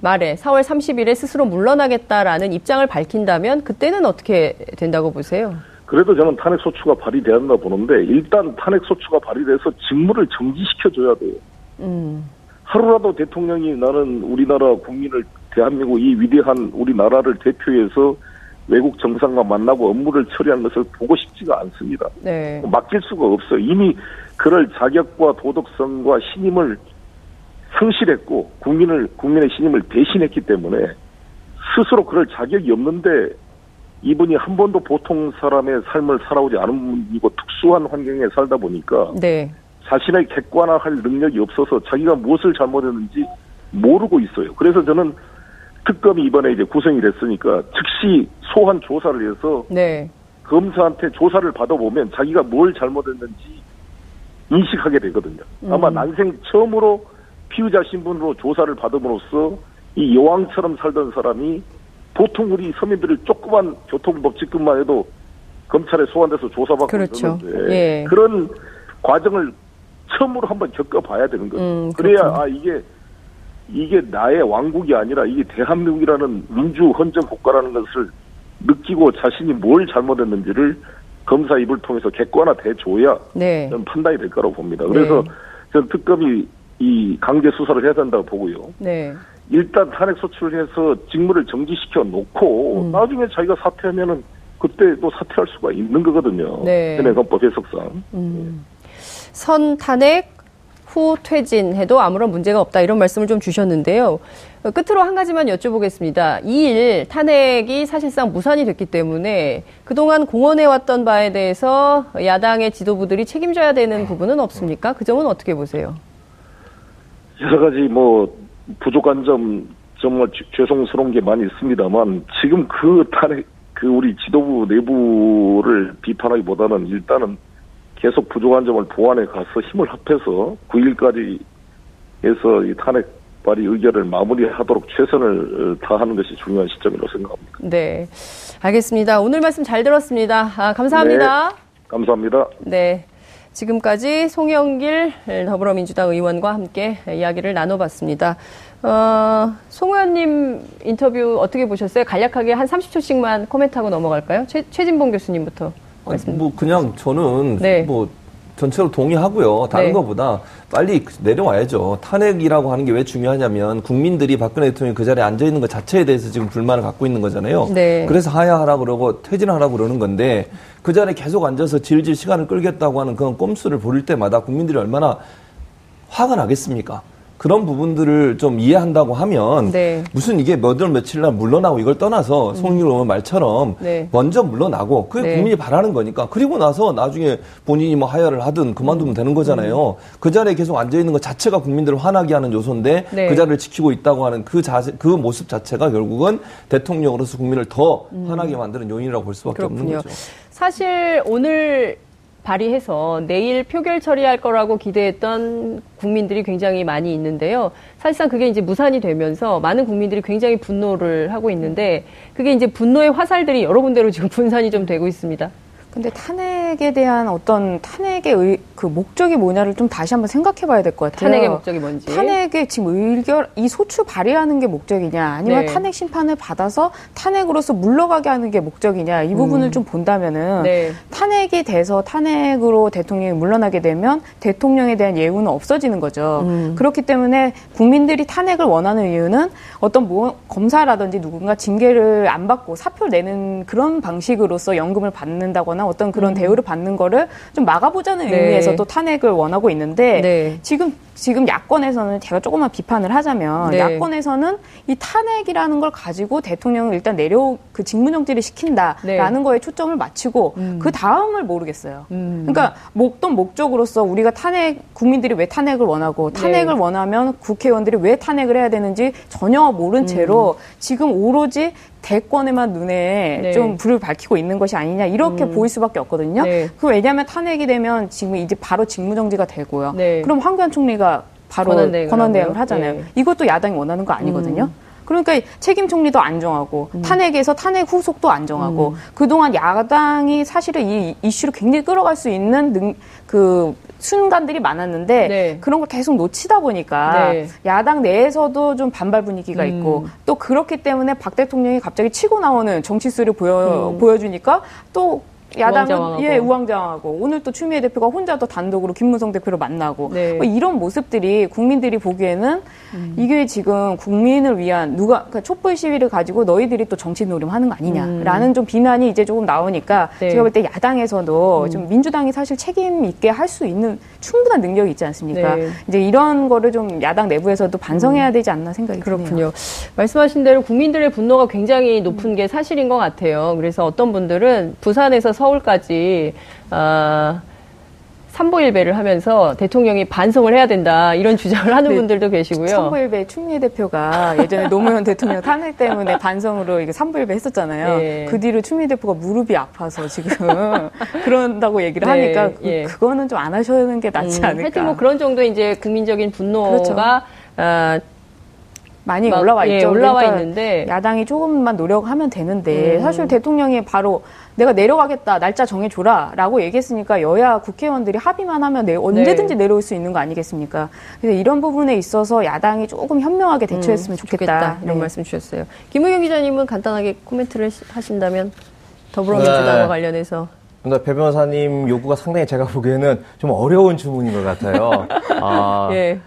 말에 4월 30일에 스스로 물러나겠다라는 입장을 밝힌다면 그때는 어떻게 된다고 보세요? 그래도 저는 탄핵 소추가 발의돼야 한다 보는데 일단 탄핵 소추가 발의돼서 직무를 정지시켜 줘야 돼요. 음. 하루라도 대통령이 나는 우리나라 국민을 대한민국 이 위대한 우리나라를 대표해서 외국 정상과 만나고 업무를 처리하는 것을 보고 싶지가 않습니다. 네. 맡길 수가 없어요. 이미 그럴 자격과 도덕성과 신임을 성실했고 국민을 국민의 신임을 대신했기 때문에 스스로 그럴 자격이 없는데 이분이 한 번도 보통 사람의 삶을 살아오지 않은 분이고 특수한 환경에 살다 보니까 네. 자신의 객관화할 능력이 없어서 자기가 무엇을 잘못했는지 모르고 있어요. 그래서 저는 특검이 이번에 이제 구성이 됐으니까 즉시 소환 조사를 해서 네. 검사한테 조사를 받아보면 자기가 뭘 잘못했는지 인식하게 되거든요. 음. 아마 난생 처음으로 피의자 신분으로 조사를 받음으로써 이 여왕처럼 살던 사람이 보통 우리 서민들이 조그만 교통법칙금만 해도 검찰에 소환돼서 조사받고 그렇죠. 예. 그런 과정을 처음으로 한번 겪어봐야 되는 거죠. 음, 그래야 아 이게 이게 나의 왕국이 아니라 이게 대한민국이라는 민주 헌정 국가라는 것을 느끼고 자신이 뭘 잘못했는지를 검사 입을 통해서 객관화돼 줘야 네. 저는 판단이 될 거라고 봅니다. 그래서 네. 저는 특검이 이 강제 수사를 해야 된다고 보고요. 네. 일단 탄핵 소추를 해서 직무를 정지시켜 놓고 음. 나중에 자기가 사퇴하면은 그때 또 사퇴할 수가 있는 거거든요. 네. 현행 헌법 해석상. 음. 선 탄핵 후 퇴진해도 아무런 문제가 없다 이런 말씀을 좀 주셨는데요. 끝으로 한 가지만 여쭤보겠습니다. 이 일 탄핵이 사실상 무산이 됐기 때문에 그동안 공언해 왔던 바에 대해서 야당의 지도부들이 책임져야 되는 부분은 없습니까? 그 점은 어떻게 보세요? 여러 가지 뭐 부족한 점 정말 죄송스러운 게 많이 있습니다만 지금 그 탄핵 그 우리 지도부 내부를 비판하기보다는 일단은 계속 부족한 점을 보완해 가서 힘을 합해서 9일까지 해서 이 탄핵 발의 의결을 마무리하도록 최선을 어, 다하는 것이 중요한 시점이라고 생각합니다. 네, 알겠습니다. 오늘 말씀 잘 들었습니다. 아, 감사합니다. 네, 감사합니다. 네. 지금까지 송영길 더불어민주당 의원과 함께 이야기를 나눠봤습니다. 어, 송 의원님 인터뷰 어떻게 보셨어요? 간략하게 한 30초씩만 코멘트하고 넘어갈까요? 최, 최진봉 교수님부터. 말씀. 뭐 그냥 저는 네. 뭐 전체로 동의하고요. 다른 네. 것보다 빨리 내려와야죠. 탄핵이라고 하는 게 왜 중요하냐면 국민들이 박근혜 대통령이 그 자리에 앉아 있는 것 자체에 대해서 지금 불만을 갖고 있는 거잖아요. 네. 그래서 하야하라 그러고 퇴진하라 그러는 건데 그 자리에 계속 앉아서 질질 시간을 끌겠다고 하는 그런 꼼수를 부릴 때마다 국민들이 얼마나 화가 나겠습니까? 그런 부분들을 좀 이해한다고 하면 네. 무슨 이게 몇월 며칠 날 물러나고 이걸 떠나서 음. 송일 의원 말처럼 네. 먼저 물러나고 그게 네. 국민이 바라는 거니까 그리고 나서 나중에 본인이 뭐 하야를 하든 그만두면 음. 되는 거잖아요. 음. 그 자리에 계속 앉아 있는 것 자체가 국민들을 화나게 하는 요소인데 네. 그 자리를 지키고 있다고 하는 그 자세 그 모습 자체가 결국은 대통령으로서 국민을 더 음. 화나게 만드는 요인이라고 볼 수밖에 그렇군요. 없는 거죠. 사실 오늘 발의해서 내일 표결 처리할 거라고 기대했던 국민들이 굉장히 많이 있는데요. 사실상 그게 이제 무산이 되면서 많은 국민들이 굉장히 분노를 하고 있는데 그게 이제 분노의 화살들이 여러 군데로 지금 *laughs* 분산이 좀 되고 있습니다. 근데 탄핵 에 대한 어떤 탄핵의 의, 그 목적이 뭐냐를 좀 다시 한번 생각해 봐야 될 것 같아요. 탄핵의 목적이 뭔지. 탄핵의 지금 의결, 이 소추 발의하는 게 목적이냐, 아니면 네. 탄핵 심판을 받아서 탄핵으로서 물러가게 하는 게 목적이냐, 이 부분을 음. 좀 본다면은 네. 탄핵이 돼서 탄핵으로 대통령이 물러나게 되면 대통령에 대한 예우는 없어지는 거죠. 음. 그렇기 때문에 국민들이 탄핵을 원하는 이유는 어떤 뭐 검사라든지 누군가 징계를 안 받고 사표를 내는 그런 방식으로서 연금을 받는다거나 어떤 그런 음. 대우를 받는 거를 좀 막아보자는 네. 의미에서 또 탄핵을 원하고 있는데 네. 지금 지금 야권에서는 제가 조금만 비판을 하자면 네. 야권에서는 이 탄핵이라는 걸 가지고 대통령을 일단 내려 그 직무 정지를 시킨다라는 네. 거에 초점을 맞추고 음. 그 다음을 모르겠어요. 음. 그러니까 목돈 목적으로서 우리가 탄핵 국민들이 왜 탄핵을 원하고 네. 탄핵을 원하면 국회의원들이 왜 탄핵을 해야 되는지 전혀 모른 음. 채로 지금 오로지 대권에만 눈에 네. 좀 불을 밝히고 있는 것이 아니냐 이렇게 음. 보일 수밖에 없거든요. 네. 그 왜냐하면 탄핵이 되면 지금 이제 바로 직무정지가 되고요. 네. 그럼 황교안 총리가 바로 권한대행을 하잖아요. 네. 이것도 야당이 원하는 거 아니거든요. 음. 그러니까 책임 총리도 안 정하고 음. 탄핵에서 탄핵 후속도 안 정하고 음. 그동안 야당이 사실은 이 이슈를 굉장히 끌어갈 수 있는 능, 그 순간들이 많았는데 네. 그런 걸 계속 놓치다 보니까 네. 야당 내에서도 좀 반발 분위기가 음. 있고 또 그렇기 때문에 박 대통령이 갑자기 치고 나오는 정치수를 보여 음. 보여주니까 또 야당은. 예 우왕좌왕하고 오늘 또 추미애 대표가 혼자 또 단독으로 김무성 대표를 만나고 네. 뭐 이런 모습들이 국민들이 보기에는 음. 이게 지금 국민을 위한 누가 그러니까 촛불 시위를 가지고 너희들이 또 정치 노림하는 거 아니냐라는 음. 좀 비난이 이제 조금 나오니까 네. 제가 볼 때 야당에서도 음. 좀 민주당이 사실 책임 있게 할 수 있는 충분한 능력이 있지 않습니까? 네. 이제 이런 거를 좀 야당 내부에서도 반성해야 음. 되지 않나 생각이 그렇군요. 드네요. 말씀하신 대로 국민들의 분노가 굉장히 높은 게 사실인 것 같아요. 그래서 어떤 분들은 부산에서 서 울까지 어, 삼보일배를 하면서 대통령이 반성을 해야 된다 이런 주장을 하는 네. 분들도 계시고요. 삼보일배 추미애 대표가 예전에 *laughs* 노무현 대통령 탄핵 때문에 반성으로 이게 삼보일배 했었잖아요. 네. 그 뒤로 추미애 대표가 무릎이 아파서 지금 *laughs* 그런다고 얘기를 네. 하니까 그, 예. 그거는 좀 안 하시는 게 낫지 음, 않을까. 하여튼 뭐 그런 정도 이제 국민적인 분노가 그렇죠. 어, 많이 올라와 예, 있죠. 올라와 그러니까 있는데 야당이 조금만 노력하면 되는데 음. 사실 대통령이 바로 내가 내려가겠다 날짜 정해줘라라고 얘기했으니까 여야 국회의원들이 합의만 하면 내, 언제든지 네. 내려올 수 있는 거 아니겠습니까? 그래서 이런 부분에 있어서 야당이 조금 현명하게 대처했으면 음, 좋겠다. 좋겠다. 이런 네. 말씀 주셨어요. 김우영 기자님은 간단하게 코멘트를 하신다면 더불어민주당과 네. 관련해서 근데 배 변호사님 요구가 상당히 제가 보기에는 좀 어려운 주문인 것 같아요. *laughs* 아, 예.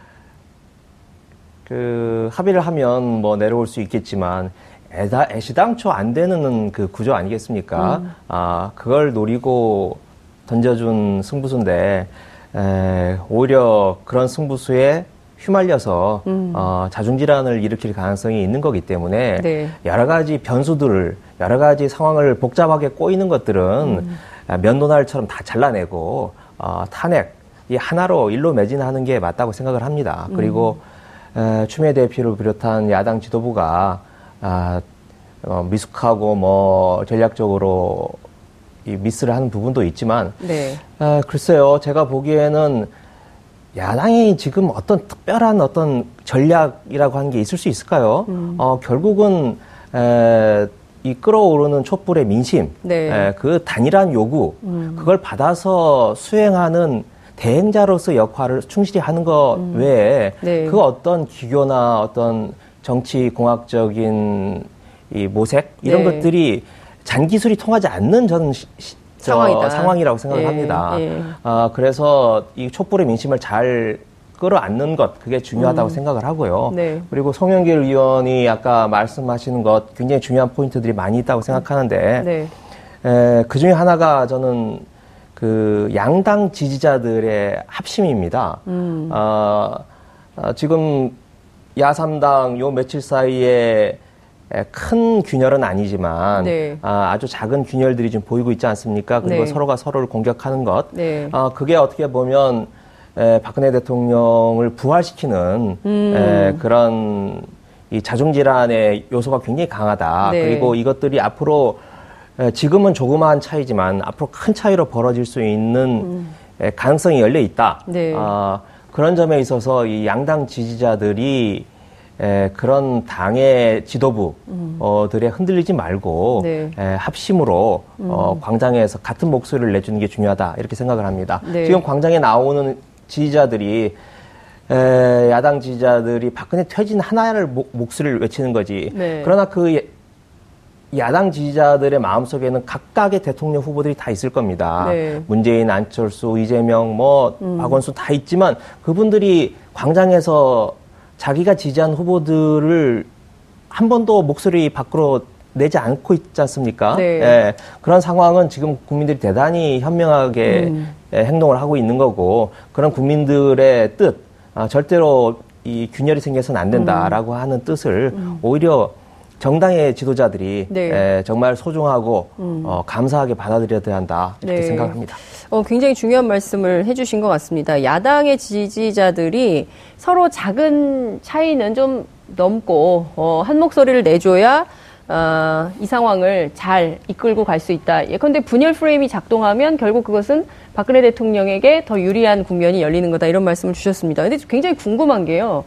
그 합의를 하면 뭐 내려올 수 있겠지만 애다, 애시당초 안 되는 그 구조 아니겠습니까? 음. 아, 그걸 노리고 던져준 승부수인데, 에, 오히려 그런 승부수에 휘말려서 음. 어, 자중질환을 일으킬 가능성이 있는 거기 때문에 네. 여러 가지 변수들을 여러 가지 상황을 복잡하게 꼬이는 것들은 음. 면도날처럼 다 잘라내고 어, 탄핵 이 하나로 일로 매진하는 게 맞다고 생각을 합니다. 그리고 음. 에, 추미애 대표를 비롯한 야당 지도부가 아, 어, 미숙하고 뭐 전략적으로 이 미스를 하는 부분도 있지만 네. 아, 글쎄요 제가 보기에는 야당이 지금 어떤 특별한 어떤 전략이라고 하는 게 있을 수 있을까요? 음. 어, 결국은 에, 이 끌어오르는 촛불의 민심, 네. 에, 그 단일한 요구, 음. 그걸 받아서 수행하는 대행자로서 역할을 충실히 하는 것 음. 외에 네. 그 어떤 기교나 어떤 정치 공학적인 이 모색 이런 네. 것들이 잔기술이 통하지 않는 저는 시, 상황이다. 상황이라고 생각을 예, 합니다. 예. 아, 그래서 이 촛불의 민심을 잘 끌어안는 것 그게 중요하다고 음. 생각을 하고요. 네. 그리고 송영길 의원이 아까 말씀하시는 것 굉장히 중요한 포인트들이 많이 있다고 생각하는데 네. 에, 그 중에 하나가 저는 그 양당 지지자들의 합심입니다. 음. 어, 어, 지금 야삼당 요 며칠 사이에 큰 균열은 아니지만 네. 아, 주 작은 균열들이 좀 보이고 있지 않습니까? 그리고 네. 서로가 서로를 공격하는 것. 네. 아, 그게 어떻게 보면 에, 박근혜 대통령을 부활시키는 음. 에, 그런 이 자중질환의 요소가 굉장히 강하다. 네. 그리고 이것들이 앞으로 에, 지금은 조그마한 차이지만 앞으로 큰 차이로 벌어질 수 있는 음. 에, 가능성이 열려 있다. 네. 아, 그런 점에 있어서 이 양당 지지자들이 에, 그런 당의 지도부들에 음. 어, 흔들리지 말고 네. 에, 합심으로 음. 어, 광장에서 같은 목소리를 내주는 게 중요하다 이렇게 생각을 합니다. 네. 지금 광장에 나오는 지지자들이 에, 야당 지지자들이 박근혜 퇴진 하나를 목, 목소리를 외치는 거지. 네. 그러나 그 야당 지지자들의 마음속에는 각각의 대통령 후보들이 다 있을 겁니다. 네. 문재인, 안철수, 이재명, 뭐 음. 박원순 다 있지만 그분들이 광장에서 자기가 지지한 후보들을 한 번도 목소리 밖으로 내지 않고 있지 않습니까? 네. 예, 그런 상황은 지금 국민들이 대단히 현명하게 음. 예, 행동을 하고 있는 거고 그런 국민들의 뜻 아, 절대로 이 균열이 생겨서는 안 된다라고 음. 하는 뜻을 음. 오히려 정당의 지도자들이 네. 에, 정말 소중하고 음. 어, 감사하게 받아들여야 한다 이렇게 네. 생각합니다. 어, 굉장히 중요한 말씀을 해주신 것 같습니다. 야당의 지지자들이 서로 작은 차이는 좀 넘고 어, 한 목소리를 내줘야 어, 이 상황을 잘 이끌고 갈 수 있다. 예컨대 분열 프레임이 작동하면 결국 그것은 박근혜 대통령에게 더 유리한 국면이 열리는 거다. 이런 말씀을 주셨습니다. 근데 굉장히 궁금한 게요.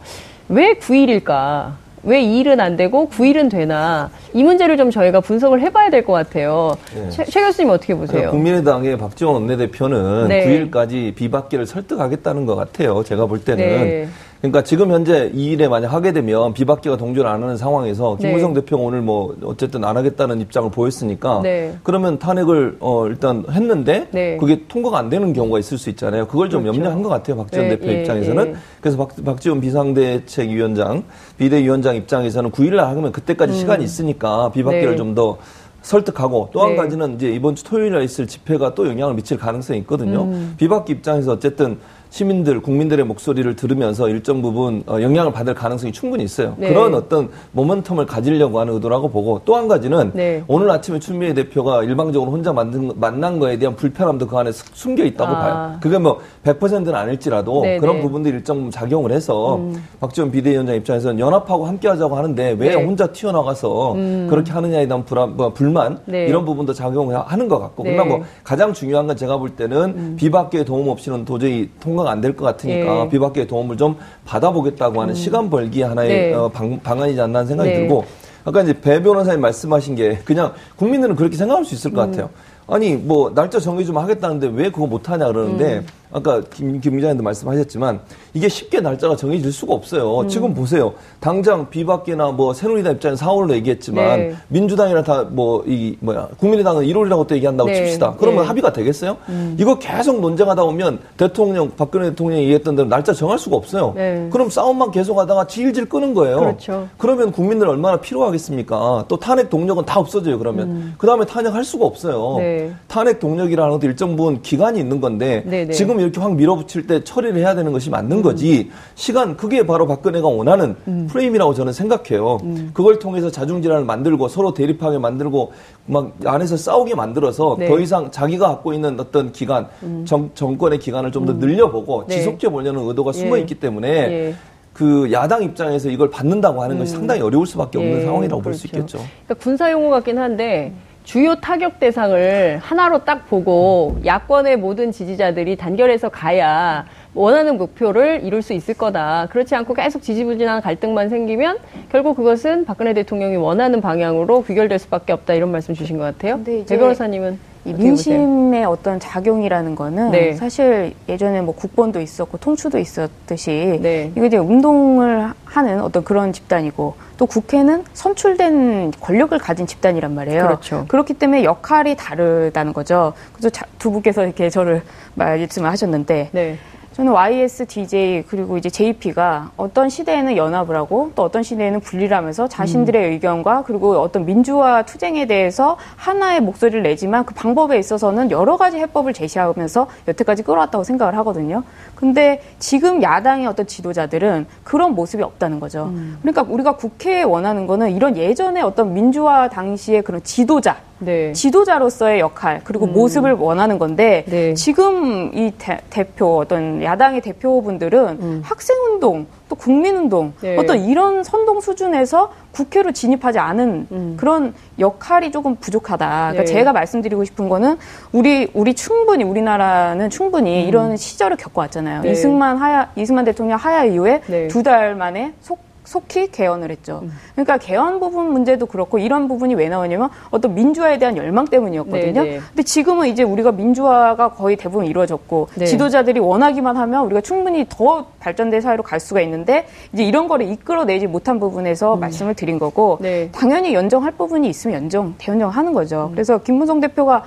왜 9일일까? 왜 2일은 안 되고 9일은 되나 이 문제를 좀 저희가 분석을 해봐야 될 것 같아요. 네. 최, 최, 교수님 어떻게 보세요? 국민의당의 박지원 원내대표는 네. 9일까지 비박계를 설득하겠다는 것 같아요. 제가 볼 때는. 네. 그러니까 지금 현재 이 일에 만약 하게 되면 비박계가 동조를 안 하는 상황에서 네. 김무성 네. 대표가 오늘 뭐 어쨌든 안 하겠다는 입장을 보였으니까 네. 그러면 탄핵을 어 일단 했는데 네. 그게 통과가 안 되는 경우가 있을 수 있잖아요. 그걸 좀 그렇죠. 염려한 것 같아요. 박지원 네. 대표 예, 입장에서는. 예. 그래서 박, 박지원 비상대책위원장, 비대위원장 입장에서는 9일날 하면 그때까지 음. 시간이 있으니까 비박계를 네. 좀더 설득하고 또한 네. 가지는 이제 이번 주 토요일에 있을 집회가 또 영향을 미칠 가능성이 있거든요. 음. 비박계 입장에서 어쨌든 시민들, 국민들의 목소리를 들으면서 일정 부분 어, 영향을 받을 가능성이 충분히 있어요. 네. 그런 어떤 모멘텀을 가지려고 하는 의도라고 보고 또 한 가지는 네. 오늘 아침에 추미애 대표가 일방적으로 혼자 만든, 만난 거에 대한 불편함도 그 안에 숨겨 있다고 아. 봐요. 그게 뭐 100%는 아닐지라도 네, 그런 네. 부분들이 일정 작용을 해서 음. 박지원 비대위원장 입장에서는 연합하고 함께 하자고 하는데 왜 네. 혼자 튀어나가서 음. 그렇게 하느냐에 대한 불안, 뭐 불만 네. 이런 부분도 작용하는 것 같고 그러나 뭐 가장 중요한 건 제가 볼 때는 음. 비박계의 도움 없이는 도저히 통과 통과가 안될 것 같으니까 예. 비박계의 도움을 좀 받아보겠다고 하는 음. 시간 벌기 하나의 네. 어, 방, 방안이지 않나 하는 생각이 네. 들고 아까 이제 배 변호사님 말씀하신 게 그냥 국민들은 그렇게 생각할 수 있을 것 음. 같아요. 아니 뭐 날짜 정해 좀 하겠다는데 왜 그거 못 하냐 그러는데 음. 아까 김, 김 기자님도 말씀하셨지만 이게 쉽게 날짜가 정해질 수가 없어요. 음. 지금 보세요. 당장 비박계나 뭐 새누리당 입장에서 4월로 얘기했지만 네. 민주당이나 다 뭐 이 뭐야 국민의당은 1월이라고 또 얘기한다고 네. 칩시다. 그러면 네. 합의가 되겠어요? 음. 이거 계속 논쟁하다 보면 대통령 박근혜 대통령이 얘기했던 대로 날짜 정할 수가 없어요. 네. 그럼 싸움만 계속하다가 질질 끄는 거예요. 그렇죠. 그러면 국민들 얼마나 필요하겠습니까? 또 탄핵 동력은 다 없어져요. 그러면 음. 그 다음에 탄핵할 수가 없어요. 네. 탄핵 동력이라는 것도 일정 부분 기간이 있는 건데 네, 지금 이렇게 확 밀어붙일 때 처리를 해야 되는 것이 맞는 거지. 시간 그게 바로 박근혜가 원하는 음. 프레임이라고 저는 생각해요. 음. 그걸 통해서 자중질환을 만들고 서로 대립하게 만들고 막 안에서 싸우게 만들어서 네. 더 이상 자기가 갖고 있는 어떤 기간 음. 정, 정권의 기간을 좀더 음. 늘려보고 네. 지속해 보려는 의도가 예. 숨어 있기 때문에 예. 그 야당 입장에서 이걸 받는다고 하는 것이 음. 상당히 어려울 수밖에 없는 예. 상황이라고 그렇죠. 볼수 있겠죠. 그러니까 군사 용어 같긴 한데 주요 타격 대상을 하나로 딱 보고 야권의 모든 지지자들이 단결해서 가야 원하는 목표를 이룰 수 있을 거다. 그렇지 않고 계속 지지부진한 갈등만 생기면 결국 그것은 박근혜 대통령이 원하는 방향으로 귀결될 수밖에 없다. 이런 말씀 주신 것 같아요. 근데 이제 변호사님은 이 민심의 어떤 작용이라는 거는 네. 사실 예전에 뭐 국본도 있었고 통추도 있었듯이 네. 이게 이제 운동을 하는 어떤 그런 집단이고 또 국회는 선출된 권력을 가진 집단이란 말이에요. 그렇죠. 그렇기 때문에 역할이 다르다는 거죠. 그래서 두 분께서 이렇게 저를 말씀을 하셨는데 네. 저는 YSDJ 그리고 이제 JP가 어떤 시대에는 연합을 하고 또 어떤 시대에는 분리를 하면서 자신들의 음. 의견과 그리고 어떤 민주화 투쟁에 대해서 하나의 목소리를 내지만 그 방법에 있어서는 여러 가지 해법을 제시하면서 여태까지 끌어왔다고 생각을 하거든요. 근데 지금 야당의 어떤 지도자들은 그런 모습이 없다는 거죠. 음. 그러니까 우리가 국회에 원하는 거는 이런 예전에 어떤 민주화 당시의 그런 지도자 네. 지도자로서의 역할 그리고 음. 모습을 원하는 건데 네. 지금 이 대, 표 어떤 야당의 대표분들은 음. 학생운동 또 국민운동 네. 어떤 이런 선동 수준에서 국회로 진입하지 않은 음. 그런 역할이 조금 부족하다. 그러니까 네. 제가 말씀드리고 싶은 거는 우리 우리 충분히 우리나라는 충분히 음. 이런 시절을 겪어왔잖아요. 네. 이승만 하야 이승만 대통령 하야 이후에 네. 두달 만에 속 속히 개헌을 했죠. 음. 그러니까 개헌 부분 문제도 그렇고 이런 부분이 왜 나오냐면 어떤 민주화에 대한 열망 때문이었거든요. 네네. 네. 근데 지금은 이제 우리가 민주화가 거의 대부분 이루어졌고 네. 지도자들이 원하기만 하면 우리가 충분히 더 발전된 사회로 갈 수가 있는데 이제 이런 거를 이끌어내지 못한 부분에서 음. 말씀을 드린 거고 네. 당연히 연정할 부분이 있으면 연정 대연정하는 거죠. 음. 그래서 김문성 대표가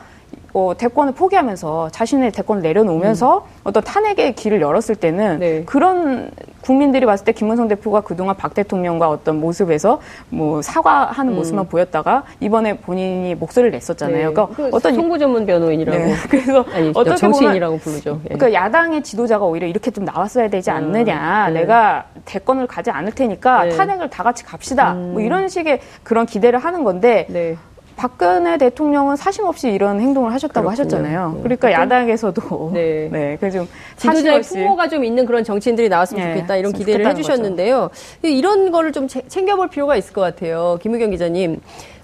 어, 대권을 포기하면서 자신의 대권을 내려놓으면서 음. 어떤 탄핵의 길을 열었을 때는 네. 그런 국민들이 봤을 때 김문성 대표가 그동안 박 대통령과 어떤 모습에서 뭐 사과하는 음. 모습만 보였다가 이번에 본인이 목소리를 냈었잖아요. 네. 그러니까 그 어떤 송구 전문 변호인이라고 네. *laughs* 그래서 아니, 어떻게 정치인이라고 부르죠. 예. 그러니까 야당의 지도자가 오히려 이렇게 좀 나왔어야 되지 음. 않느냐. 음. 내가 대권을 가지 않을 테니까 네. 탄핵을 다 같이 갑시다. 뭐 음. 이런 식의 그런 기대를 하는 건데 네. 박근혜 대통령은 사심 없이 이런 행동을 하셨다고 그렇군요. 하셨잖아요. 네. 그러니까 야당에서도 *laughs* 네, 네, 그좀 지도자의 풍모가 좀 있는 그런 정치인들이 나왔으면 네, 좋겠다 이런 기대를 해주셨는데요. 거죠. 이런 거를 좀 챙겨볼 필요가 있을 것 같아요. 김우경 기자님,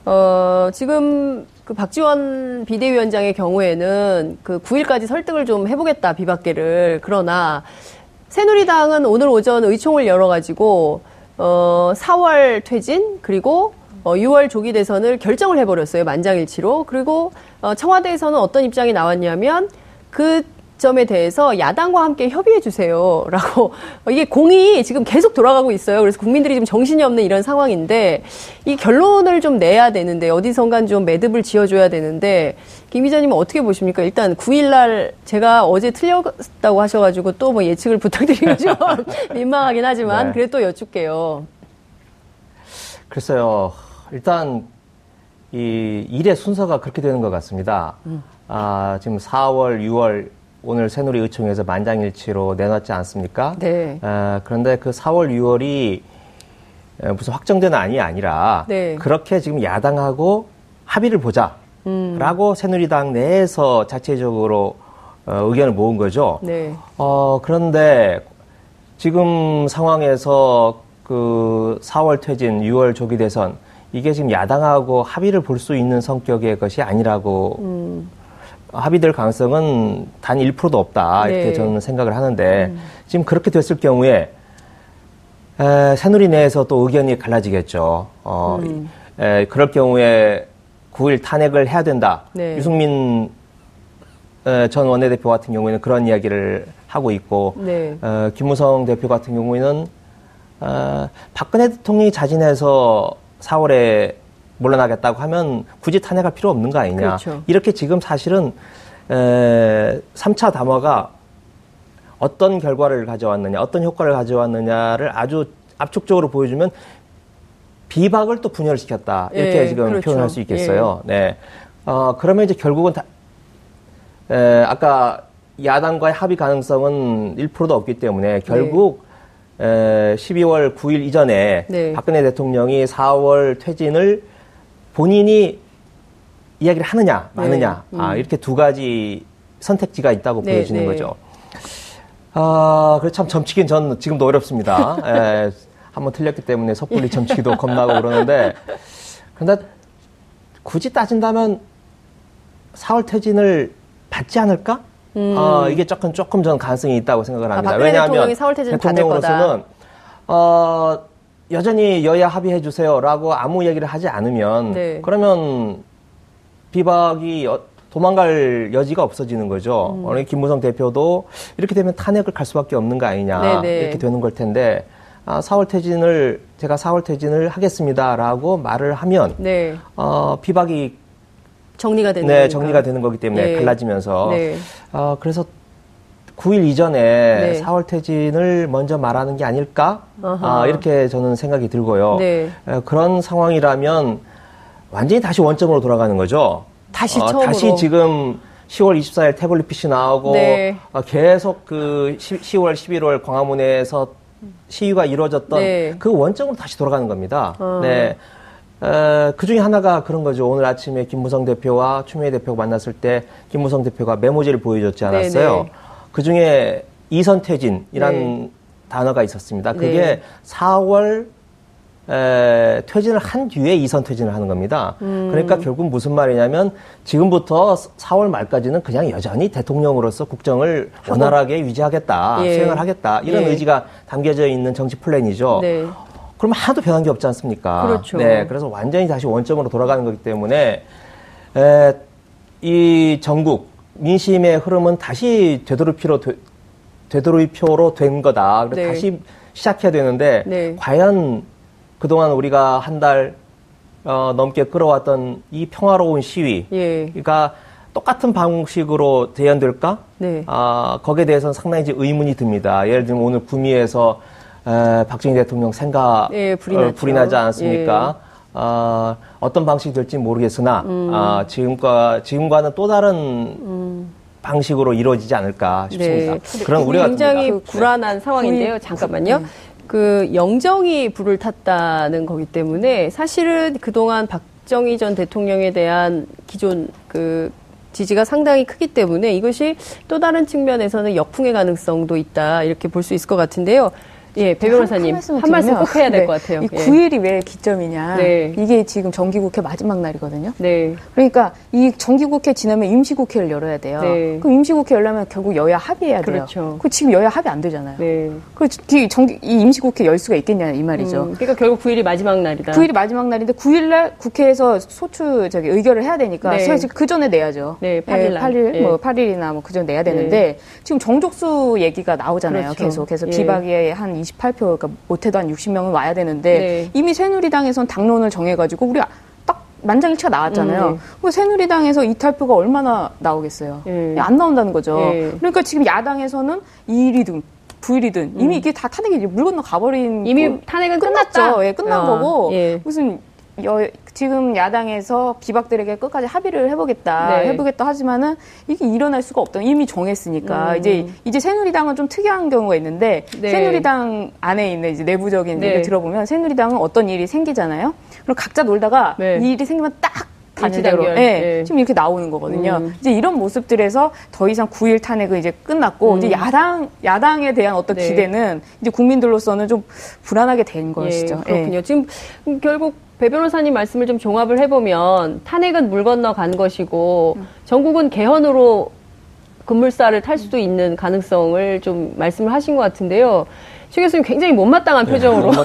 어, 지금 그 박지원 비대위원장의 경우에는 그 9일까지 설득을 좀 해보겠다 비박계를 그러나 새누리당은 오늘 오전 의총을 열어가지고 어, 4월 퇴진 그리고 어, 6월 조기 대선을 결정을 해버렸어요. 만장일치로. 그리고 어, 청와대에서는 어떤 입장이 나왔냐면 그 점에 대해서 야당과 함께 협의해 주세요 라고 *laughs* 이게 공이 지금 계속 돌아가고 있어요. 그래서 국민들이 좀 정신이 없는 이런 상황인데 이 결론을 좀 내야 되는데 어디선간 좀 매듭을 지어줘야 되는데 김 기자님은 어떻게 보십니까? 일단 9일날 제가 어제 틀렸다고 하셔가지고 또 뭐 예측을 *laughs* 부탁드리면 좀 *laughs* 민망하긴 하지만 네. 그래도 또 여쭙게요. 글쎄요. 일단 이 일의 순서가 그렇게 되는 것 같습니다. 음. 아, 지금 4월, 6월 오늘 새누리 의총에서 만장일치로 내놨지 않습니까? 네. 아, 그런데 그 4월, 6월이 무슨 확정된 안이 아니라 네. 그렇게 지금 야당하고 합의를 보자라고 음. 새누리당 내에서 자체적으로 어, 의견을 모은 거죠. 네. 어, 그런데 지금 상황에서 그 4월 퇴진, 6월 조기 대선 이게 지금 야당하고 합의를 볼 수 있는 성격의 것이 아니라고 음. 합의될 가능성은 단 1%도 없다 이렇게 네. 저는 생각을 하는데 음. 지금 그렇게 됐을 경우에 에, 새누리 내에서 또 의견이 갈라지겠죠. 어, 음. 에, 그럴 경우에 9일 탄핵을 해야 된다. 네. 유승민 에, 전 원내대표 같은 경우에는 그런 이야기를 하고 있고 네. 어, 김무성 대표 같은 경우에는 어, 박근혜 대통령이 자진해서 4월에 물러나겠다고 하면 굳이 탄핵할 필요 없는 거 아니냐. 그렇죠. 이렇게 지금 사실은 에, 3차 담화가 어떤 결과를 가져왔느냐, 어떤 효과를 가져왔느냐를 아주 압축적으로 보여주면 비박을 또 분열시켰다. 이렇게 예, 지금 그렇죠. 표현할 수 있겠어요. 예. 네. 어, 그러면 이제 결국은 다, 에, 아까 야당과의 합의 가능성은 1%도 없기 때문에 결국 네. 에, 12월 9일 이전에 네. 박근혜 대통령이 4월 퇴진을 본인이 이야기를 하느냐 마느냐 네. 음. 아, 이렇게 두 가지 선택지가 있다고 네, 보여지는 네. 거죠. 아, 그래 참 점치긴 전 지금도 어렵습니다. 에, *laughs* 한번 틀렸기 때문에 섣불리 점치기도 *laughs* 겁나고 그러는데 근데 굳이 따진다면 4월 퇴진을 받지 않을까? 음. 어, 이게 조금 조금 전 가능성이 있다고 생각을 아, 합니다. 아, 왜냐하면 대통령으로서는 어, 여전히 여야 합의해 주세요라고 아무 얘기를 하지 않으면 네. 그러면 비박이 어, 도망갈 여지가 없어지는 거죠. 음. 오늘 김무성 대표도 이렇게 되면 탄핵을 갈 수밖에 없는 거 아니냐 네네. 네. 이렇게 되는 걸 텐데 아, 4월 퇴진을 제가 4월 퇴진을 하겠습니다라고 말을 하면 네. 어, 비박이 정리가 되는 네, 정리가 되는 거기 때문에 네. 갈라지면서 네. 어, 그래서 9일 이전에 네. 4월 퇴진을 먼저 말하는 게 아닐까? 아, 이렇게 저는 생각이 들고요. 네. 에, 그런 상황이라면 완전히 다시 원점으로 돌아가는 거죠. 다시 어, 처음으로. 다시 지금 10월 24일 태블릿 PC 나오고 네. 어, 계속 그 10, 10월 11월 광화문에서 시위가 이루어졌던 네. 그 원점으로 다시 돌아가는 겁니다. 어. 네. 어, 그 중에 하나가 그런 거죠. 오늘 아침에 김무성 대표와 추미애 대표가 만났을 때 김무성 대표가 메모지를 보여줬지 않았어요. 네, 네. 그 중에 이선퇴진이란 네. 단어가 있었습니다. 그게 네. 4월 에, 퇴진을 한 뒤에 이선 퇴진을 하는 겁니다. 음. 그러니까 결국 무슨 말이냐면 지금부터 4월 말까지는 그냥 여전히 대통령으로서 국정을 원활하게 유지하겠다, 예. 수행을 하겠다 이런 예. 의지가 담겨져 있는 정치 플랜이죠. 네. 그럼 하나도 변한 게 없지 않습니까? 그렇죠. 네, 그래서 완전히 다시 원점으로 돌아가는 거기 때문에 에, 이 전국 민심의 흐름은 다시 되돌이표로 되돌이표로 된 거다. 그래서 네. 다시 시작해야 되는데 네. 과연 그동안 우리가 한달 어, 넘게 끌어왔던 이 평화로운 시위가 예. 똑같은 방식으로 재현될까? 네. 아, 거기에 대해서는 상당히 이제 의문이 듭니다. 예를 들면 오늘 구미에서 에, 박정희 대통령 생가 예, 불이, 어, 불이 나지 않았습니까? 예. 어, 어떤 방식이 될지 모르겠으나 음. 아, 지금과 지금과는 또 다른 음. 방식으로 이루어지지 않을까 싶습니다. 네. 그런 우려가 굉장히 듭니다. 불안한 네. 상황인데요. 잠깐만요. 네. 그 영정이 불을 탔다는 거기 때문에 사실은 그동안 박정희 전 대통령에 대한 기존 그 지지가 상당히 크기 때문에 이것이 또 다른 측면에서는 역풍의 가능성도 있다 이렇게 볼 수 있을 것 같은데요. 예, 배 변호사님 한, 한 말씀 꼭 해야 될것 네. 같아요. 이 9일이 예. 왜 기점이냐? 네. 이게 지금 정기국회 마지막 날이거든요. 네. 그러니까 이 정기국회 지나면 임시국회를 열어야 돼요. 네. 그럼 임시국회 열려면 결국 여야 합의해야 돼요. 그렇죠. 그 지금 여야 합의 안 되잖아요. 네. 그 정기 이 임시국회 열 수가 있겠냐 이 말이죠. 음, 그러니까 결국 9일이 마지막 날이다. 9일이 마지막 날인데 9일 날 국회에서 소추 저기 의결을 해야 되니까 네. 사실 그 전에 내야죠. 네, 8일 8일 뭐 8일이나 뭐그 전에 내야 되는데 네. 지금 정족수 얘기가 나오잖아요. 그렇죠. 계속 그래서 예. 비박에 한 28표 그러니까 못해도 한 60명은 와야 되는데 네. 이미 새누리당에선 당론을 정해가지고 우리 딱 만장일치가 나왔잖아요. 음, 네. 새누리당에서 이탈표가 얼마나 나오겠어요? 네. 안 나온다는 거죠. 네. 그러니까 지금 야당에서는 2일이든 9일이든 음. 이미 이게 다 탄핵이 물 건너 가버린 이미 탄핵은 끝났죠. 예, 끝난 아, 거고 예. 무슨 여, 지금 야당에서 비박들에게 끝까지 합의를 해보겠다, 네. 해보겠다 하지만은 이게 일어날 수가 없다. 이미 정했으니까 음. 이제 이제 새누리당은 좀 특이한 경우가 있는데 네. 새누리당 안에 있는 이제 내부적인 네. 얘기를 들어보면 새누리당은 어떤 일이 생기잖아요. 그럼 각자 놀다가 네. 이 일이 생기면 딱 단체대로 네. 네. 지금 이렇게 나오는 거거든요. 음. 이제 이런 모습들에서 더 이상 9일 탄핵은 이제 끝났고 음. 이제 야당 야당에 대한 어떤 네. 기대는 이제 국민들로서는 좀 불안하게 된 예, 것이죠. 그렇군요. 지금 결국 배 변호사님 말씀을 좀 종합을 해보면 탄핵은 물 건너 간 것이고 음. 전국은 개헌으로 급물살을 탈 수도 있는 가능성을 좀 말씀을 하신 것 같은데요. 최 교수님 굉장히 못마땅한 네, 표정으로. *laughs*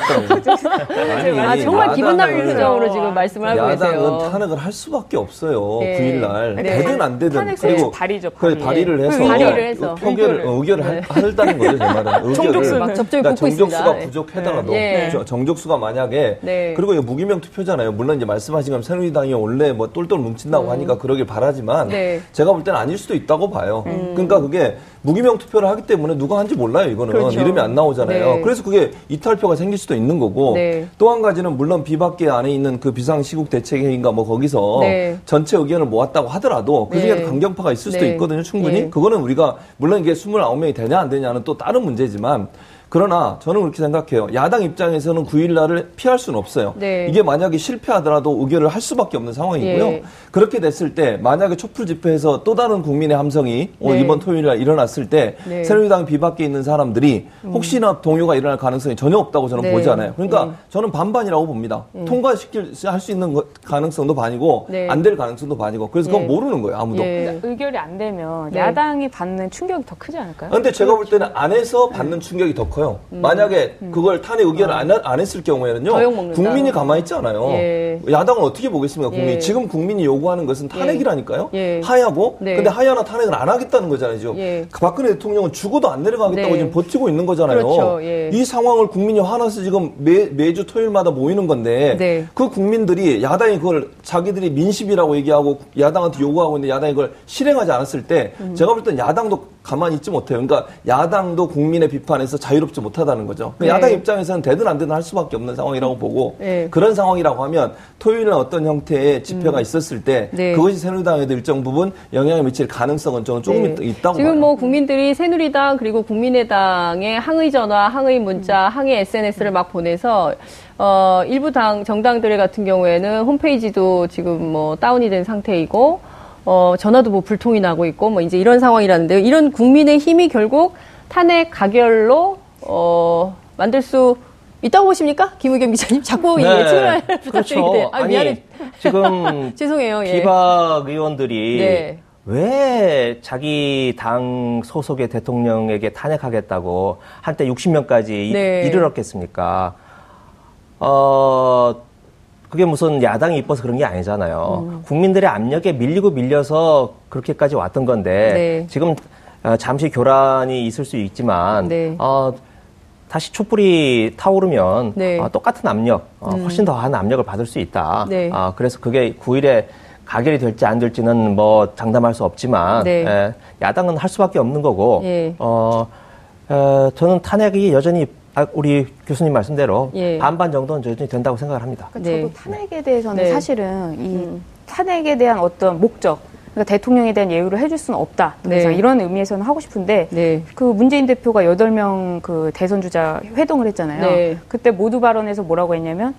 아니, 아, 정말 기분 나쁜 표정으로 지금 말씀을 하고 계세요. 야당은 탄핵을 할 수밖에 없어요. 네. 9일날. 네. 되든 안 되든. 그리고 발의죠. 발의. 발의를 해서. 발의를 해서. 표결을, 의결을 네. 한다는 거죠, 제 말은. 정족수 막 접종이 그러니까 정족수가 네. 부족하더라도. 네. 정족수가 만약에. 그리고 이거 무기명 투표잖아요. 물론 이제 말씀하신 것처럼 새누리당이 원래 뭐 똘똘 뭉친다고 음. 하니까 그러길 바라지만. 제가 볼 때는 아닐 수도 있다고 봐요. 음. 그러니까 그게 무기명 투표를 하기 때문에 누가 한지 몰라요, 이거는. 그렇죠. 이름이 안 나오잖아요. 거잖아요. 네. 그래서 그게 이탈표가 생길 수도 있는 거고 네. 또한 가지는 물론 비박계 안에 있는 그 비상시국 대책회의인가 뭐 거기서 네. 전체 의견을 모았다고 하더라도 그중에 네. 강경파가 있을 수도 네. 있거든요. 충분히 네. 그거는 우리가 물론 이게 29명이 되냐 안 되냐는 또 다른 문제지만 그러나 저는 그렇게 생각해요. 야당 입장에서는 9일 날을 피할 수는 없어요. 네. 이게 만약에 실패하더라도 의결을 할 수밖에 없는 상황이고요. 예. 그렇게 됐을 때 만약에 촛불 집회에서 또 다른 국민의 함성이 네. 이번 토요일 날 일어났을 때 네. 새누리당 비박에 있는 사람들이 음. 혹시나 동요가 일어날 가능성이 전혀 없다고 저는 네. 보지 않아요. 그러니까 네. 저는 반반이라고 봅니다. 네. 통과시킬 할 수 있는 가능성도 반이고 안 될 가능성도 반이고 그래서 그건 모르는 거예요. 아무도. 그러니까 의결이 안 되면 야당이 받는 충격이 더 크지 않을까요? 그런데 제가 볼 때는 안에서 받는 충격이 더 커요. 커요. 음. 만약에 음. 그걸 탄핵 의결을 안, 안 했을 경우에는요. 국민이 가만히 있지 않아요. 예. 야당은 어떻게 보겠습니까, 국민이. 예. 지금 국민이 요구하는 것은 탄핵이라니까요. 예. 하야고. 네. 근데 하야나 탄핵을 안 하겠다는 거잖아요, 지금. 예. 그 박근혜 대통령은 죽어도 안 내려가겠다고 네. 지금 버티고 있는 거잖아요. 그렇죠. 예. 이 상황을 국민이 화나서 지금 매, 매주 토요일마다 모이는 건데 네. 그 국민들이 야당이 그걸 자기들이 민심이라고 얘기하고 야당한테 요구하고 있는데 야당이 그걸 실행하지 않았을 때 음. 제가 볼 땐 야당도 가만히 있지 못해요. 그러니까 야당도 국민의 비판에서 자유롭지 못하다는 거죠. 네. 야당 입장에서는 되든 안 되든 할 수밖에 없는 상황이라고 보고 네. 그런 상황이라고 하면 토요일에 어떤 형태의 집회가 음. 있었을 때 네. 그것이 새누리당에도 일정 부분 영향을 미칠 가능성은 저는 조금 네. 있다고 지금 봐요. 뭐 국민들이 새누리당 그리고 국민의당에 항의 전화, 항의 문자, 음. 항의 SNS를 막 보내서 어, 일부 당 정당들 같은 경우에는 홈페이지도 지금 뭐 다운이 된 상태이고 어, 전화도 뭐 불통이 나고 있고 뭐 이제 이런 상황이라는데요. 이런 국민의 힘이 결국 탄핵 가결로 어, 만들 수 있다고 보십니까? 김의겸 기자님 자꾸 네. 예측을 부탁드리게 돼요. 아, 미안해. 지금 *laughs* 죄송해요. 예. 비박 의원들이 네. 왜 자기 당 소속의 대통령에게 탄핵하겠다고 한때 60명까지 네. 이르렀겠습니까? 어, 그게 무슨 야당이 이뻐서 그런 게 아니잖아요. 음. 국민들의 압력에 밀리고 밀려서 그렇게까지 왔던 건데 네. 지금 어, 잠시 교란이 있을 수 있지만 네. 어, 다시 촛불이 타오르면 네. 어, 똑같은 압력, 어, 음. 훨씬 더한 압력을 받을 수 있다. 네. 아, 그래서 그게 9일에 가결이 될지 안 될지는 뭐 장담할 수 없지만 네. 에, 야당은 할 수밖에 없는 거고 예. 어, 어, 저는 탄핵이 여전히 아, 우리 교수님 말씀대로 예. 반반 정도는 여전히 된다고 생각을 합니다. 그러니까 네. 저도 탄핵에 대해서는 네. 사실은 이 음. 탄핵에 대한 어떤 목적, 그러니까 대통령에 대한 예우를 해줄 수는 없다. 네. 이런 의미에서는 하고 싶은데 네. 그 문재인 대표가 여덟 명 그 대선 주자 회동을 했잖아요. 네. 그때 모두 발언에서 뭐라고 했냐면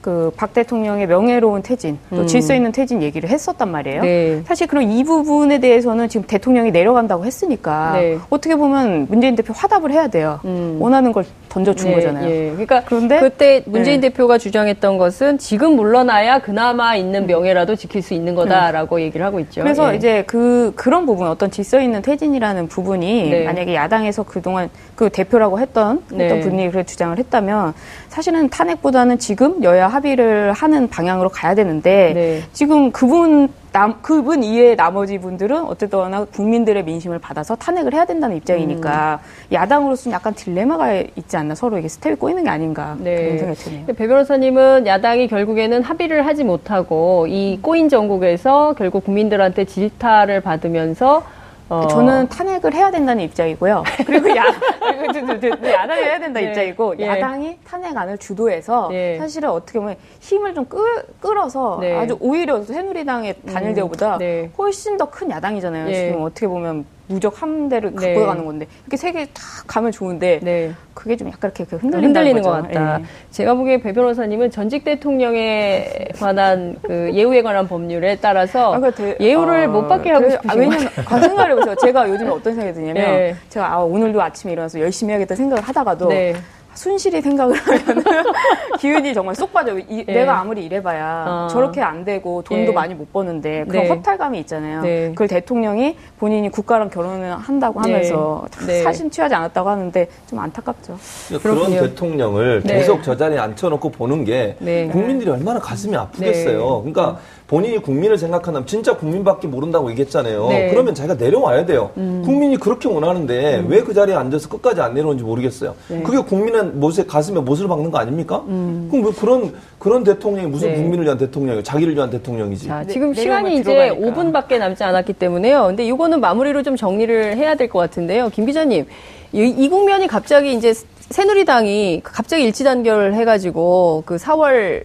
그 박 대통령의 명예로운 퇴진, 또 음. 질서 있는 퇴진 얘기를 했었단 말이에요. 네. 사실 그럼 이 부분에 대해서는 지금 대통령이 내려간다고 했으니까 네. 어떻게 보면 문재인 대표 화답을 해야 돼요. 음. 원하는 걸 던져준 네, 거잖아요. 예. 그러니까 그런데 그때 문재인 네. 대표가 주장했던 것은 지금 물러나야 그나마 있는 음. 명예라도 지킬 수 있는 거다라고 음. 얘기를 하고 있죠. 그래서 예. 이제 그 그런 부분 어떤 질서 있는 퇴진이라는 부분이 네. 만약에 야당에서 그동안 그 대표라고 했던 네. 어떤 분이 그 주장을 했다면 사실은 탄핵보다는 지금 여야 합의를 하는 방향으로 가야 되는데 네. 지금 그분 남, 그분 이외의 나머지 분들은 어쨌든 국민들의 민심을 받아서 탄핵을 해야 된다는 입장이니까 음. 야당으로서는 약간 딜레마가 있지 않나 서로 이게 스텝이 꼬이는 게 아닌가 네. 그런 생각이 드네요. 배 변호사님은 야당이 결국에는 합의를 하지 못하고 이 꼬인 전국에서 결국 국민들한테 질타를 받으면서 어. 저는 탄핵을 해야 된다는 입장이고요. *laughs* 그리고 야, 야당이 해야 된다 네. 입장이고 예. 야당이 탄핵안을 주도해서 예. 사실은 어떻게 보면 힘을 좀 끌, 끌어서 네. 아주 오히려 새누리당의 단일 대우보다 음. 네. 훨씬 더 큰 야당이잖아요. 예. 지금 어떻게 보면 무적 함대를 갖고 네. 가는 건데 이렇게 세 개 다 가면 좋은데 네. 그게 좀 약간 이렇게 흔들리는 것 같다. 네. 제가 보기에 배 변호사님은 전직 대통령에 관한 그 예우에 관한 법률에 따라서 아, 대, 예우를 아, 못 받게 하고 싶으신 아, 왜냐면 아, 생각을 해보세요. 제가 요즘에 어떤 생각이 드냐면 *laughs* 네. 제가 아, 오늘도 아침에 일어나서 열심히 해야겠다 생각을 하다가도 네. 순실히 생각을 하면 *laughs* 기운이 정말 쏙 빠져요. 이, 네. 내가 아무리 이래봐야 어. 저렇게 안 되고 돈도 네. 많이 못 버는데 그런 네. 허탈감이 있잖아요. 네. 그걸 대통령이 본인이 국가랑 결혼을 한다고 네. 하면서 네. 사심 취하지 않았다고 하는데 좀 안타깝죠. 그런 대통령을 계속 저 자리에 앉혀놓고 보는 게 국민들이 얼마나 가슴이 아프겠어요. 그러니까 본인이 국민을 생각한다면 진짜 국민밖에 모른다고 얘기했잖아요. 네. 그러면 자기가 내려와야 돼요. 음. 국민이 그렇게 원하는데 음. 왜그 자리에 앉아서 끝까지 안 내려오는지 모르겠어요. 네. 그게 국민은 못에 가슴에 못을 박는 거 아닙니까? 음. 그럼 왜 그런 그런 대통령이 무슨 네. 국민을 위한 대통령이에요? 자기를 위한 대통령이지. 자, 지금 네, 시간이 이제 5분밖에 남지 않았기 때문에요. 근데 이거는 마무리로 좀 정리를 해야 될 것 같은데요. 김 기자님, 이, 이 국면이 갑자기 이제 새누리당이 갑자기 일치 단결을 해가지고 그 4월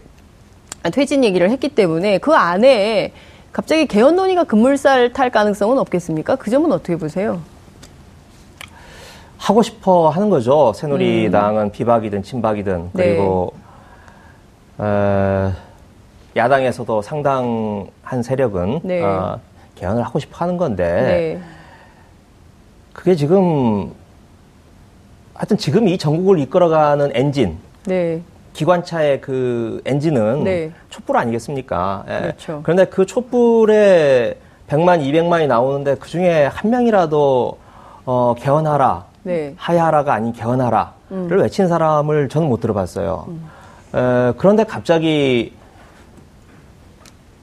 퇴진 얘기를 했기 때문에 그 안에 갑자기 개헌 논의가 급물살 탈 가능성은 없겠습니까? 그 점은 어떻게 보세요? 하고 싶어 하는 거죠. 새누리당은 음. 비박이든 친박이든 네. 그리고 네. 어, 야당에서도 상당한 세력은 네. 어, 개헌을 하고 싶어 하는 건데 네. 그게 지금 하여튼 지금 이 전국을 이끌어가는 엔진 네. 기관차의 그 엔진은 네. 촛불 아니겠습니까? 예. 그렇죠. 그런데 그 촛불에 100만, 200만이 나오는데 그 중에 한 명이라도 어, 개헌하라, 네. 하야하라가 아닌 개헌하라를 음. 외친 사람을 저는 못 들어봤어요. 음. 에, 그런데 갑자기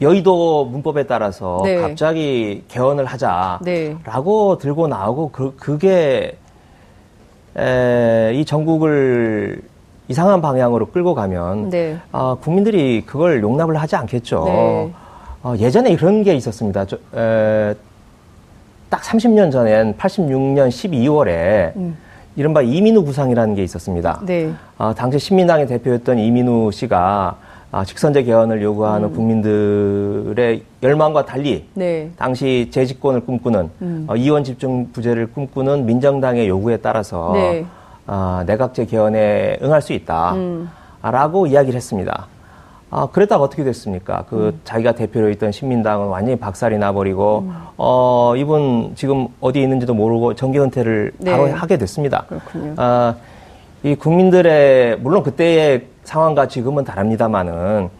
여의도 문법에 따라서 네. 갑자기 개헌을 하자라고 네. 들고 나오고 그, 그게 에, 이 전국을 이상한 방향으로 끌고 가면 네. 어, 국민들이 그걸 용납을 하지 않겠죠. 네. 어, 예전에 이런 게 있었습니다. 저, 에, 딱 30년 전엔 86년 12월에 음. 이른바 이민우 부상이라는 게 있었습니다. 네. 어, 당시 신민당의 대표였던 이민우 씨가 아, 직선제 개헌을 요구하는 음. 국민들의 열망과 달리 네. 당시 재집권을 꿈꾸는 음. 어, 이원 집중 부재를 꿈꾸는 민정당의 요구에 따라서 네. 어, 내각제 개헌에 응할 수 있다. 음. 라고 이야기를 했습니다. 아, 그랬다가 어떻게 됐습니까? 그 음. 자기가 대표로 있던 신민당은 완전히 박살이 나버리고, 음. 어, 이분 지금 어디 있는지도 모르고 정기 은퇴를 네. 바로 하게 됐습니다. 그렇군요. 아, 이 국민들의, 물론 그때의 상황과 지금은 다릅니다만은,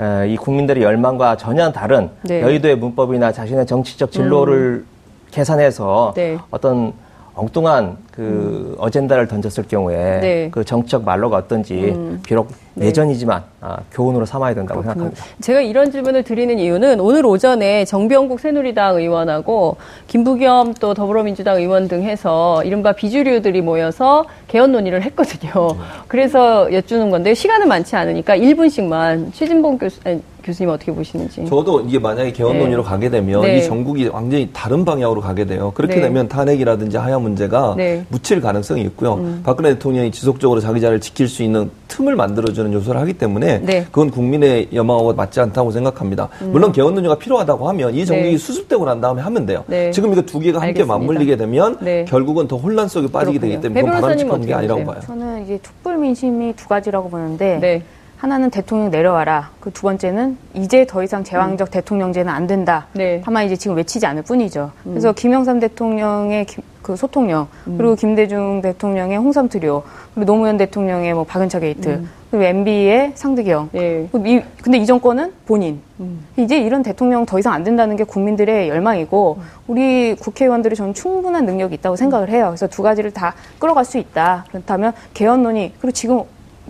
에, 이 국민들의 열망과 전혀 다른 네. 여의도의 문법이나 자신의 정치적 진로를 음. 계산해서 네. 어떤 엉뚱한 그 음. 어젠다를 던졌을 경우에 네. 그 정치적 말로가 어떤지 음. 비록 네. 예전이지만 아, 교훈으로 삼아야 된다고 그렇군요. 생각합니다. 제가 이런 질문을 드리는 이유는 오늘 오전에 정병국 새누리당 의원하고 김부겸 또 더불어민주당 의원 등 해서 이른바 비주류들이 모여서 개헌 논의를 했거든요. 음. 그래서 여쭈는 건데 시간은 많지 않으니까 1분씩만 최진봉 교수 아니, 교수님 어떻게 보시는지. 저도 이게 만약에 개헌 논의로 네. 가게 되면 네. 이 전국이 완전히 다른 방향으로 가게 돼요. 그렇게 네. 되면 탄핵이라든지 하야 문제가 네. 묻힐 가능성이 있고요. 음. 박근혜 대통령이 지속적으로 자기 자리를 지킬 수 있는 틈을 만들어주는 요소를 하기 때문에 네. 그건 국민의 여망하고 맞지 않다고 생각합니다. 음. 물론 개헌 논의가 필요하다고 하면 이 전국이 네. 수습되고 난 다음에 하면 돼요. 지금 이거 두 개가 함께 알겠습니다. 맞물리게 되면 결국은 더 혼란 속에 빠지게 그렇군요. 되기 때문에 그건 바람직한 게 아니라고 봐요. 저는 이게 촛불 민심이 두 가지라고 보는데 하나는 대통령 내려와라. 그 두 번째는 이제 더 이상 제왕적 음. 대통령제는 안 된다. 네. 다만 이제 지금 외치지 않을 뿐이죠. 음. 그래서 김영삼 대통령의 기, 그 소통력, 음. 그리고 김대중 대통령의 홍삼 트리오, 그리고 노무현 대통령의 뭐 박연차 게이트, 음. 그리고 MB의 상득이형. 네. 이, 근데 이 정권은 본인. 음. 이제 이런 대통령 더 이상 안 된다는 게 국민들의 열망이고, 음. 우리 국회의원들이 저는 충분한 능력이 있다고 생각을 해요. 그래서 두 가지를 다 끌어갈 수 있다. 그렇다면 개헌 논의, 그리고 지금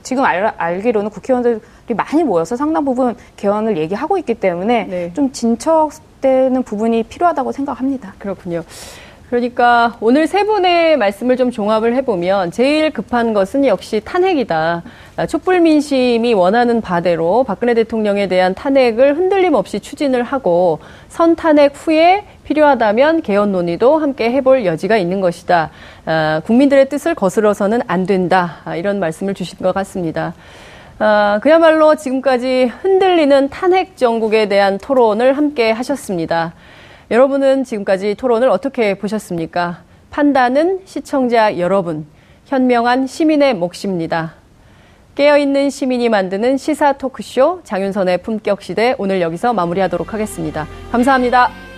지금 알, 알기로는 국회의원들이 많이 모여서 상당 부분 개헌을 얘기하고 있기 때문에 네. 좀 진척 되는 부분이 필요하다고 생각합니다. 그렇군요. 그러니까 오늘 세 분의 말씀을 좀 종합을 해보면 제일 급한 것은 역시 탄핵이다. 촛불 민심이 원하는 바대로 박근혜 대통령에 대한 탄핵을 흔들림 없이 추진을 하고 선 탄핵 후에 필요하다면 개헌 논의도 함께 해볼 여지가 있는 것이다. 아, 국민들의 뜻을 거스러서는 안 된다. 아, 이런 말씀을 주신 것 같습니다. 아, 그야말로 지금까지 흔들리는 탄핵 정국에 대한 토론을 함께 하셨습니다. 여러분은 지금까지 토론을 어떻게 보셨습니까? 판단은 시청자 여러분, 현명한 시민의 몫입니다. 깨어있는 시민이 만드는 시사 토크쇼 장윤선의 품격시대 오늘 여기서 마무리하도록 하겠습니다. 감사합니다.